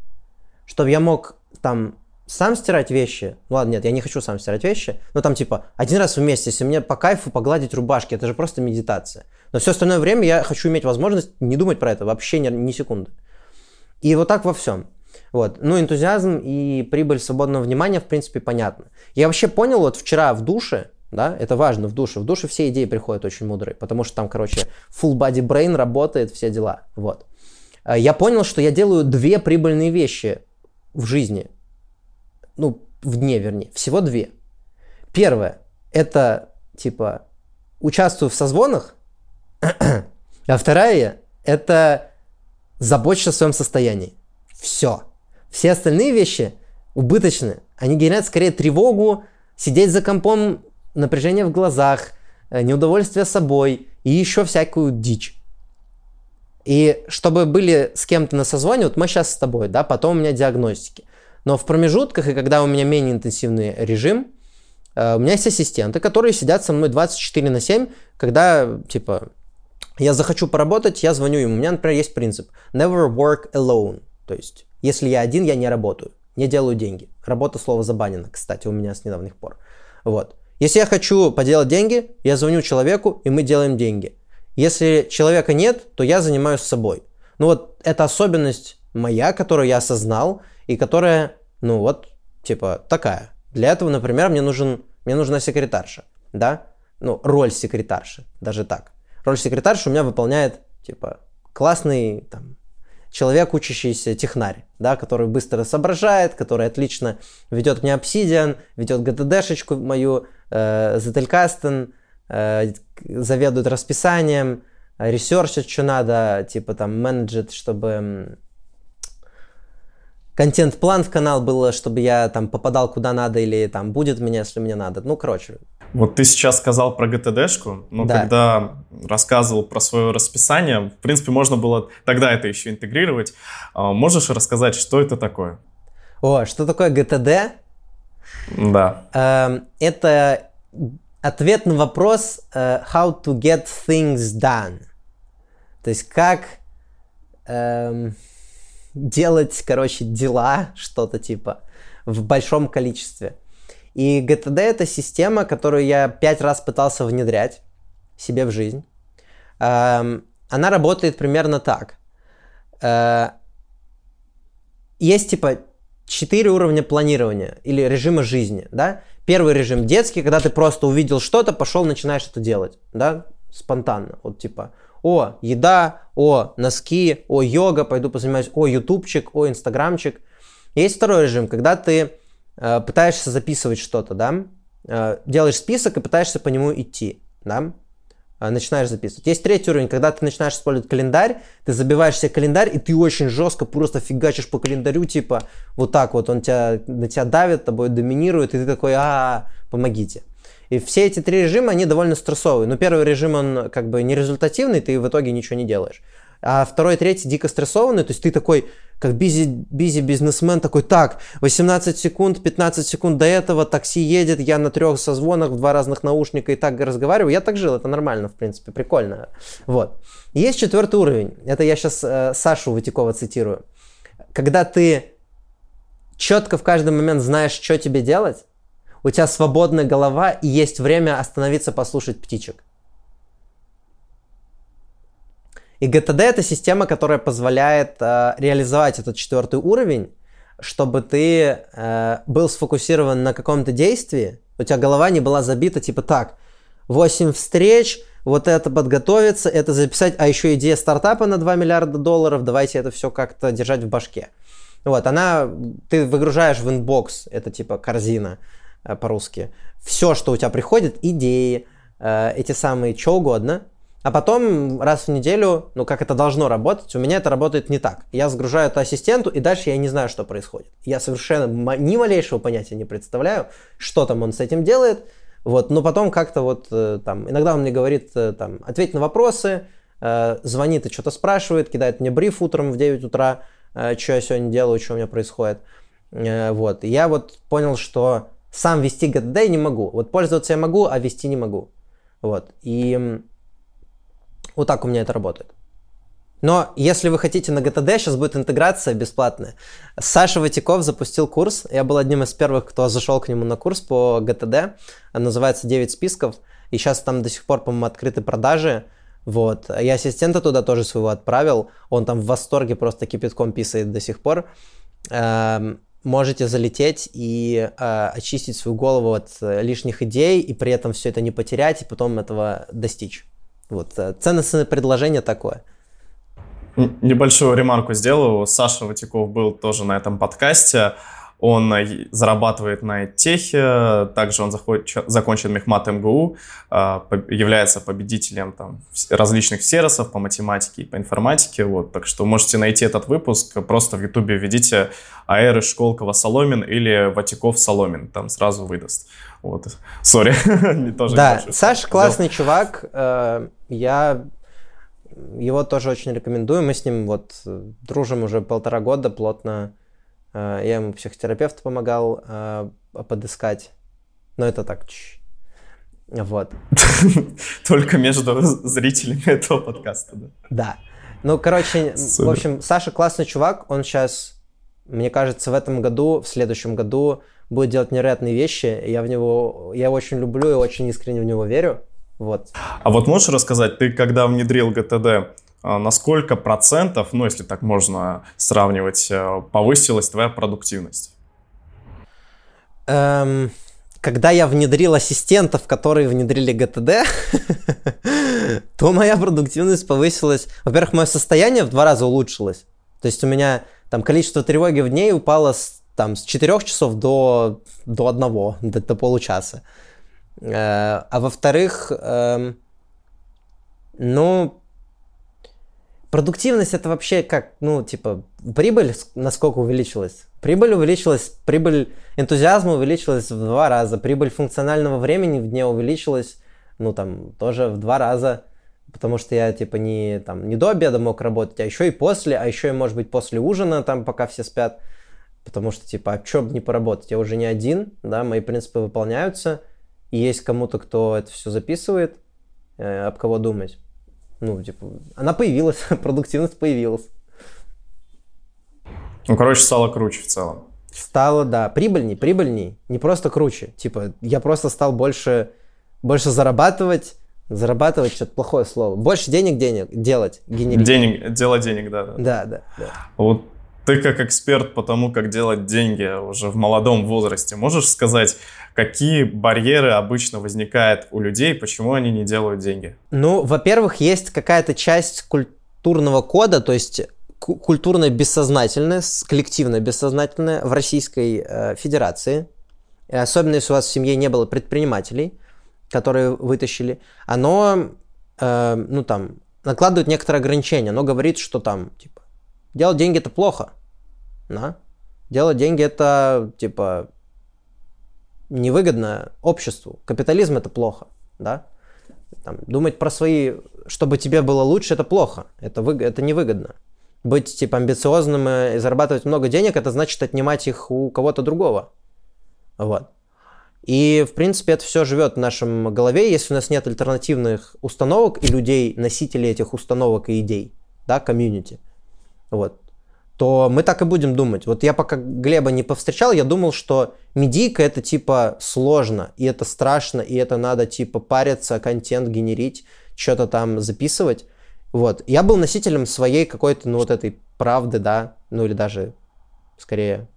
Чтобы я мог там сам стирать вещи, ну ладно, нет, я не хочу сам стирать вещи, но там типа один раз в месяц, если мне по кайфу погладить рубашки, это же просто медитация. Но все остальное время я хочу иметь возможность не думать про это вообще ни, ни секунды. И вот так во всем. Вот. Ну, энтузиазм и прибыль свободного внимания, в принципе, понятно. Я вообще понял, вот вчера в душе, да, это важно в душе, в душе все идеи приходят очень мудрые, потому что там, короче, full body brain работает, все дела, вот. А я понял, что я делаю две прибыльные вещи в жизни. Ну, в дне, вернее. Всего две. Первое, это, типа, участвую в созвонах, а вторая, это забочься о своем состоянии. Все. Все остальные вещи убыточны. Они генерят скорее тревогу, сидеть за компом, напряжение в глазах, э, неудовольствие собой и еще всякую дичь. И чтобы были с кем-то на созвоне, вот мы сейчас с тобой, да, потом у меня диагностики. Но в промежутках, и когда у меня менее интенсивный режим, э, у меня есть ассистенты, которые сидят со мной 24 на 7, когда, типа, я захочу поработать, я звоню им. У меня, например, есть принцип never work alone. То есть, если я один, я не работаю, не делаю деньги. Работа слово забанено, кстати, у меня с недавних пор. Вот. Если я хочу поделать деньги, я звоню человеку, и мы делаем деньги. Если человека нет, то я занимаюсь собой. Ну вот это особенность моя, которую я осознал, и которая, ну вот, типа, такая. Для этого, например, мне, нужен, мне нужна секретарша, да? Ну, роль секретарши, даже так. Роль секретарши у меня выполняет, типа, классный, там, человек, учащийся технарь, да, который быстро соображает, который отлично ведет мне Obsidian, ведет GTD-шечку мою, э, Zettelkasten, э, заведует расписанием, ресерчит, что надо, типа там менеджит, чтобы контент-план в канал был, чтобы я там попадал куда надо или там будет меня, если мне надо. Ну, короче, вот ты сейчас сказал про GTD-шку, но да. когда рассказывал про свое расписание, в принципе, можно было тогда это еще интегрировать. А, можешь рассказать, что это такое? О, что такое GTD? Да. Эм, это ответ на вопрос uh, how to get things done. То есть как эм, делать, короче, дела, что-то типа, в большом количестве. И GTD это система, которую я пять раз пытался внедрять себе в жизнь. Эм, она работает примерно так. Э, есть типа четыре уровня планирования или режима жизни, да? Первый режим детский, когда ты просто увидел что-то, пошел, начинаешь это делать, да? Спонтанно, вот типа, о, еда, о, носки, о, йога, пойду позанимаюсь, о, ютубчик, о, инстаграмчик. Есть второй режим, когда ты пытаешься записывать что-то, да, э, делаешь список и пытаешься по нему идти, да, э, начинаешь записывать. Есть третий уровень, когда ты начинаешь использовать календарь, ты забиваешь себе календарь, и ты очень жестко просто фигачишь по календарю, типа, вот так вот, он тебя, на тебя давит, тобой доминирует, и ты такой, а, помогите. И все эти три режима, они довольно стрессовые. Но первый режим, он как бы не результативный, ты в итоге ничего не делаешь. А второй, третий дико стрессованный, то есть ты такой, как бизи, бизи бизнесмен, такой, так, 18 секунд, 15 секунд до этого, такси едет, я на трех созвонах, в два разных наушника и так разговариваю, я так жил, это нормально, в принципе, прикольно, вот. Есть четвертый уровень, это я сейчас э, Сашу Ватикова цитирую, когда ты четко в каждый момент знаешь, что тебе делать, у тебя свободная голова и есть время остановиться послушать птичек. И GTD это система, которая позволяет э, реализовать этот четвертый уровень, чтобы ты э, был сфокусирован на каком-то действии, у тебя голова не была забита типа так, 8 встреч, вот это подготовиться, это записать, а еще идея стартапа на 2 миллиарда долларов, давайте это все как-то держать в башке. Вот, она, ты выгружаешь в inbox, это типа корзина э, по-русски, все, что у тебя приходит, идеи, э, эти самые, что угодно, а потом раз в неделю, ну как это должно работать, у меня это работает не так. Я загружаю это ассистенту, и дальше я не знаю, что происходит. Я совершенно ни малейшего понятия не представляю, что там он с этим делает. Вот, но потом как-то вот э, там, иногда он мне говорит, э, там, ответь на вопросы, э, звонит и что-то спрашивает, кидает мне бриф утром в 9 утра, что я сегодня делаю, что у меня происходит. Вот, и я вот понял, что сам вести GTD не могу. Вот пользоваться я могу, а вести не могу. Вот, и вот так у меня это работает. Но если вы хотите на GTD, сейчас будет интеграция бесплатная. Саша Ватиков запустил курс. Я был одним из первых, кто зашел к нему на курс по GTD. Он называется 9 списков. И сейчас там до сих пор, по-моему, открыты продажи. Вот. Я ассистента туда тоже своего отправил. Он там в восторге просто кипятком писает до сих пор. Эм, можете залететь и э, очистить свою голову от э, лишних идей, и при этом все это не потерять, и потом этого достичь. Вот, э, ценностное предложение такое. Небольшую ремарку сделаю. Саша Ватяков был тоже на этом подкасте. Он э, зарабатывает на техе, также он закончил Мехмат МГУ, э, является победителем там, различных сервисов по математике и по информатике. Вот, так что можете найти этот выпуск, просто в Ютубе введите Аэры Школкова Соломин или Ватиков Соломин, там сразу выдаст. Вот, сори, не тоже. Да, Саша классный чувак, э, я его тоже очень рекомендую. Мы с ним вот дружим уже полтора года плотно. Э, я ему психотерапевт помогал э, подыскать. Но это так. Вот. Только между зрителями этого подкаста, да? Да. Ну, короче, Супер. в общем, Саша классный чувак. Он сейчас, мне кажется, в этом году, в следующем году будет делать невероятные вещи. Я в него, я очень люблю и очень искренне в него верю. Вот. А вот можешь рассказать, ты когда внедрил ГТД, а, на сколько процентов, ну если так можно сравнивать, э, повысилась твоя продуктивность? Эм, когда я внедрил ассистентов, которые внедрили ГТД, то моя продуктивность повысилась. Во-первых, мое состояние в два раза улучшилось. То есть у меня там количество тревоги в дней упало с там с 4 часов до, до 1, до, до получаса. Э, а во-вторых, э, ну, продуктивность это вообще как, ну, типа, прибыль насколько увеличилась? Прибыль увеличилась, прибыль энтузиазма увеличилась в два раза, прибыль функционального времени в дне увеличилась, ну, там, тоже в два раза, потому что я, типа, не, там, не до обеда мог работать, а еще и после, а еще и, может быть, после ужина, там, пока все спят. Потому что, типа, а что бы не поработать? Я уже не один, да, мои принципы выполняются, и есть кому-то, кто это все записывает, э, об кого думать. Ну, типа, она появилась, продуктивность появилась. Ну, короче, стало круче в целом. Стало, да, прибыльней, прибыльней. Не просто круче. Типа, я просто стал больше, больше зарабатывать, зарабатывать что-то плохое слово. Больше денег денег делать, генерить. Денег, делать денег, да. Да, да, да. да. Вот ты как эксперт по тому, как делать деньги уже в молодом возрасте, можешь сказать, какие барьеры обычно возникают у людей, почему они не делают деньги? Ну, во-первых, есть какая-то часть культурного кода, то есть культурное бессознательное, коллективное бессознательное в Российской э, Федерации, и особенно если у вас в семье не было предпринимателей, которые вытащили, оно, э, ну там, накладывает некоторые ограничения. Оно говорит, что там, типа, Делать деньги это плохо. Да? Делать деньги это типа невыгодно обществу. Капитализм это плохо. Да? Там, думать про свои, чтобы тебе было лучше, это плохо, это, вы, это невыгодно. Быть типа амбициозным и зарабатывать много денег, это значит отнимать их у кого-то другого. Вот. И, в принципе, это все живет в нашем голове, если у нас нет альтернативных установок и людей, носителей этих установок и идей, да, комьюнити, вот, то мы так и будем думать. Вот я пока Глеба не повстречал, я думал, что медийка это типа сложно, и это страшно, и это надо типа париться, контент генерить, что-то там записывать. Вот. Я был носителем своей какой-то, ну, вот этой правды, да, ну, или даже, скорее,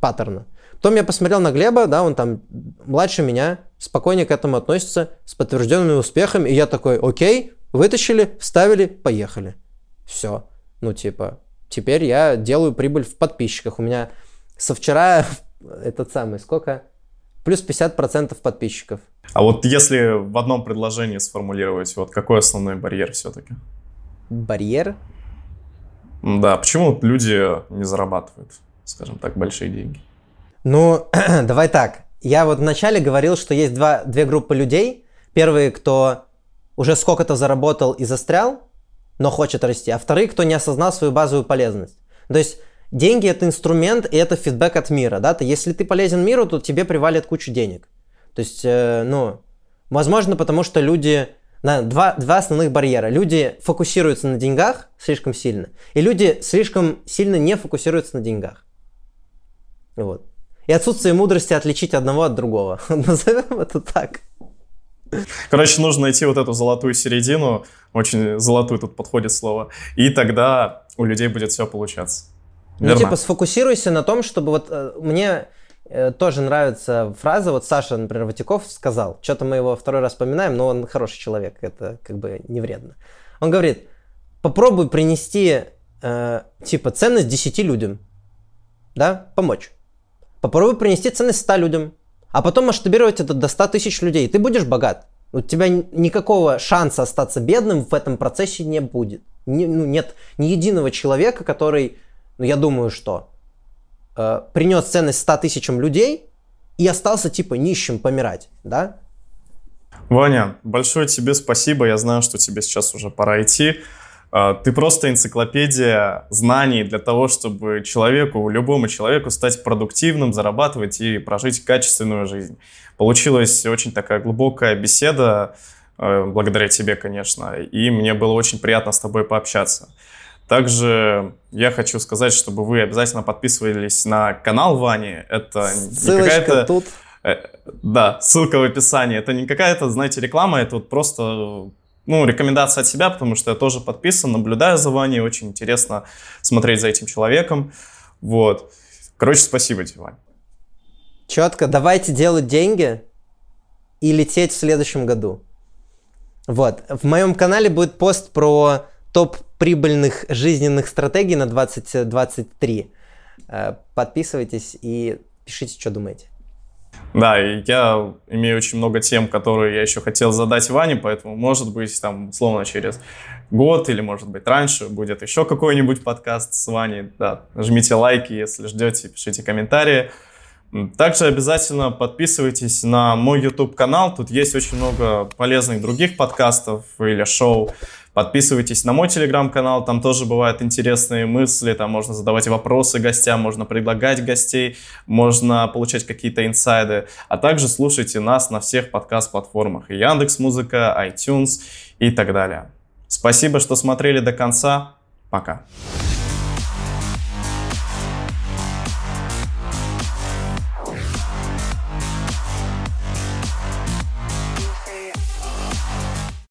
паттерна. Потом я посмотрел на Глеба, да, он там младше меня, спокойнее к этому относится, с подтвержденными успехами, и я такой, окей, вытащили, вставили, поехали. Все. Ну, типа, теперь я делаю прибыль в подписчиках. У меня со вчера этот самый, сколько? Плюс 50% подписчиков. А вот если в одном предложении сформулировать, вот какой основной барьер все-таки? Барьер? Да, почему люди не зарабатывают, скажем так, большие деньги? Ну, давай так. Я вот вначале говорил, что есть два, две группы людей. Первые, кто уже сколько-то заработал и застрял, но хочет расти, а вторые, кто не осознал свою базовую полезность. То есть деньги это инструмент и это фидбэк от мира, да, то если ты полезен миру, то тебе привалит кучу денег. То есть, э, ну, возможно, потому что люди, на, два, два основных барьера. Люди фокусируются на деньгах слишком сильно, и люди слишком сильно не фокусируются на деньгах. Вот и отсутствие мудрости отличить одного от другого. Назовем это так. Короче, нужно найти вот эту золотую середину, очень золотую тут подходит слово, и тогда у людей будет все получаться. Верно. Ну, типа, сфокусируйся на том, чтобы вот э, мне э, тоже нравится фраза, вот Саша, например, Ватиков сказал, что-то мы его второй раз вспоминаем, но он хороший человек, это как бы не вредно. Он говорит, попробуй принести, э, типа, ценность 10 людям, да, помочь. Попробуй принести ценность 100 людям, а потом масштабировать это до 100 тысяч людей. Ты будешь богат. У тебя никакого шанса остаться бедным в этом процессе не будет. Не, ну, нет ни единого человека, который, ну я думаю, что э, принес ценность 100 тысячам людей и остался типа нищим помирать, да? Ваня, большое тебе спасибо. Я знаю, что тебе сейчас уже пора идти. А, ты просто энциклопедия знаний для того, чтобы человеку, любому человеку стать продуктивным, зарабатывать и прожить качественную жизнь. Получилась очень такая глубокая беседа, э, благодаря тебе, конечно, и мне было очень приятно с тобой пообщаться. Также я хочу сказать, чтобы вы обязательно подписывались на канал Вани. Это Ссылочка не какая-то... тут. Э, да, ссылка в описании. Это не какая-то, знаете, реклама, это вот просто ну, рекомендация от себя, потому что я тоже подписан, наблюдаю за Ваней, очень интересно смотреть за этим человеком. Вот. Короче, спасибо тебе, Вань. Четко. Давайте делать деньги и лететь в следующем году. Вот. В моем канале будет пост про топ прибыльных жизненных стратегий на 2023. Э, подписывайтесь и пишите, что думаете. Да, и я имею очень много тем, которые я еще хотел задать Ване, поэтому, может быть, там, условно, через год или, может быть, раньше будет еще какой-нибудь подкаст с Ваней. Да, жмите лайки, если ждете, пишите комментарии. Также обязательно подписывайтесь на мой YouTube-канал. Тут есть очень много полезных других подкастов или шоу. Подписывайтесь на мой телеграм-канал, там тоже бывают интересные мысли, там можно задавать вопросы гостям, можно предлагать гостей, можно получать какие-то инсайды, а также слушайте нас на всех подкаст-платформах, Яндекс Музыка, iTunes и так далее. Спасибо, что смотрели до конца. Пока.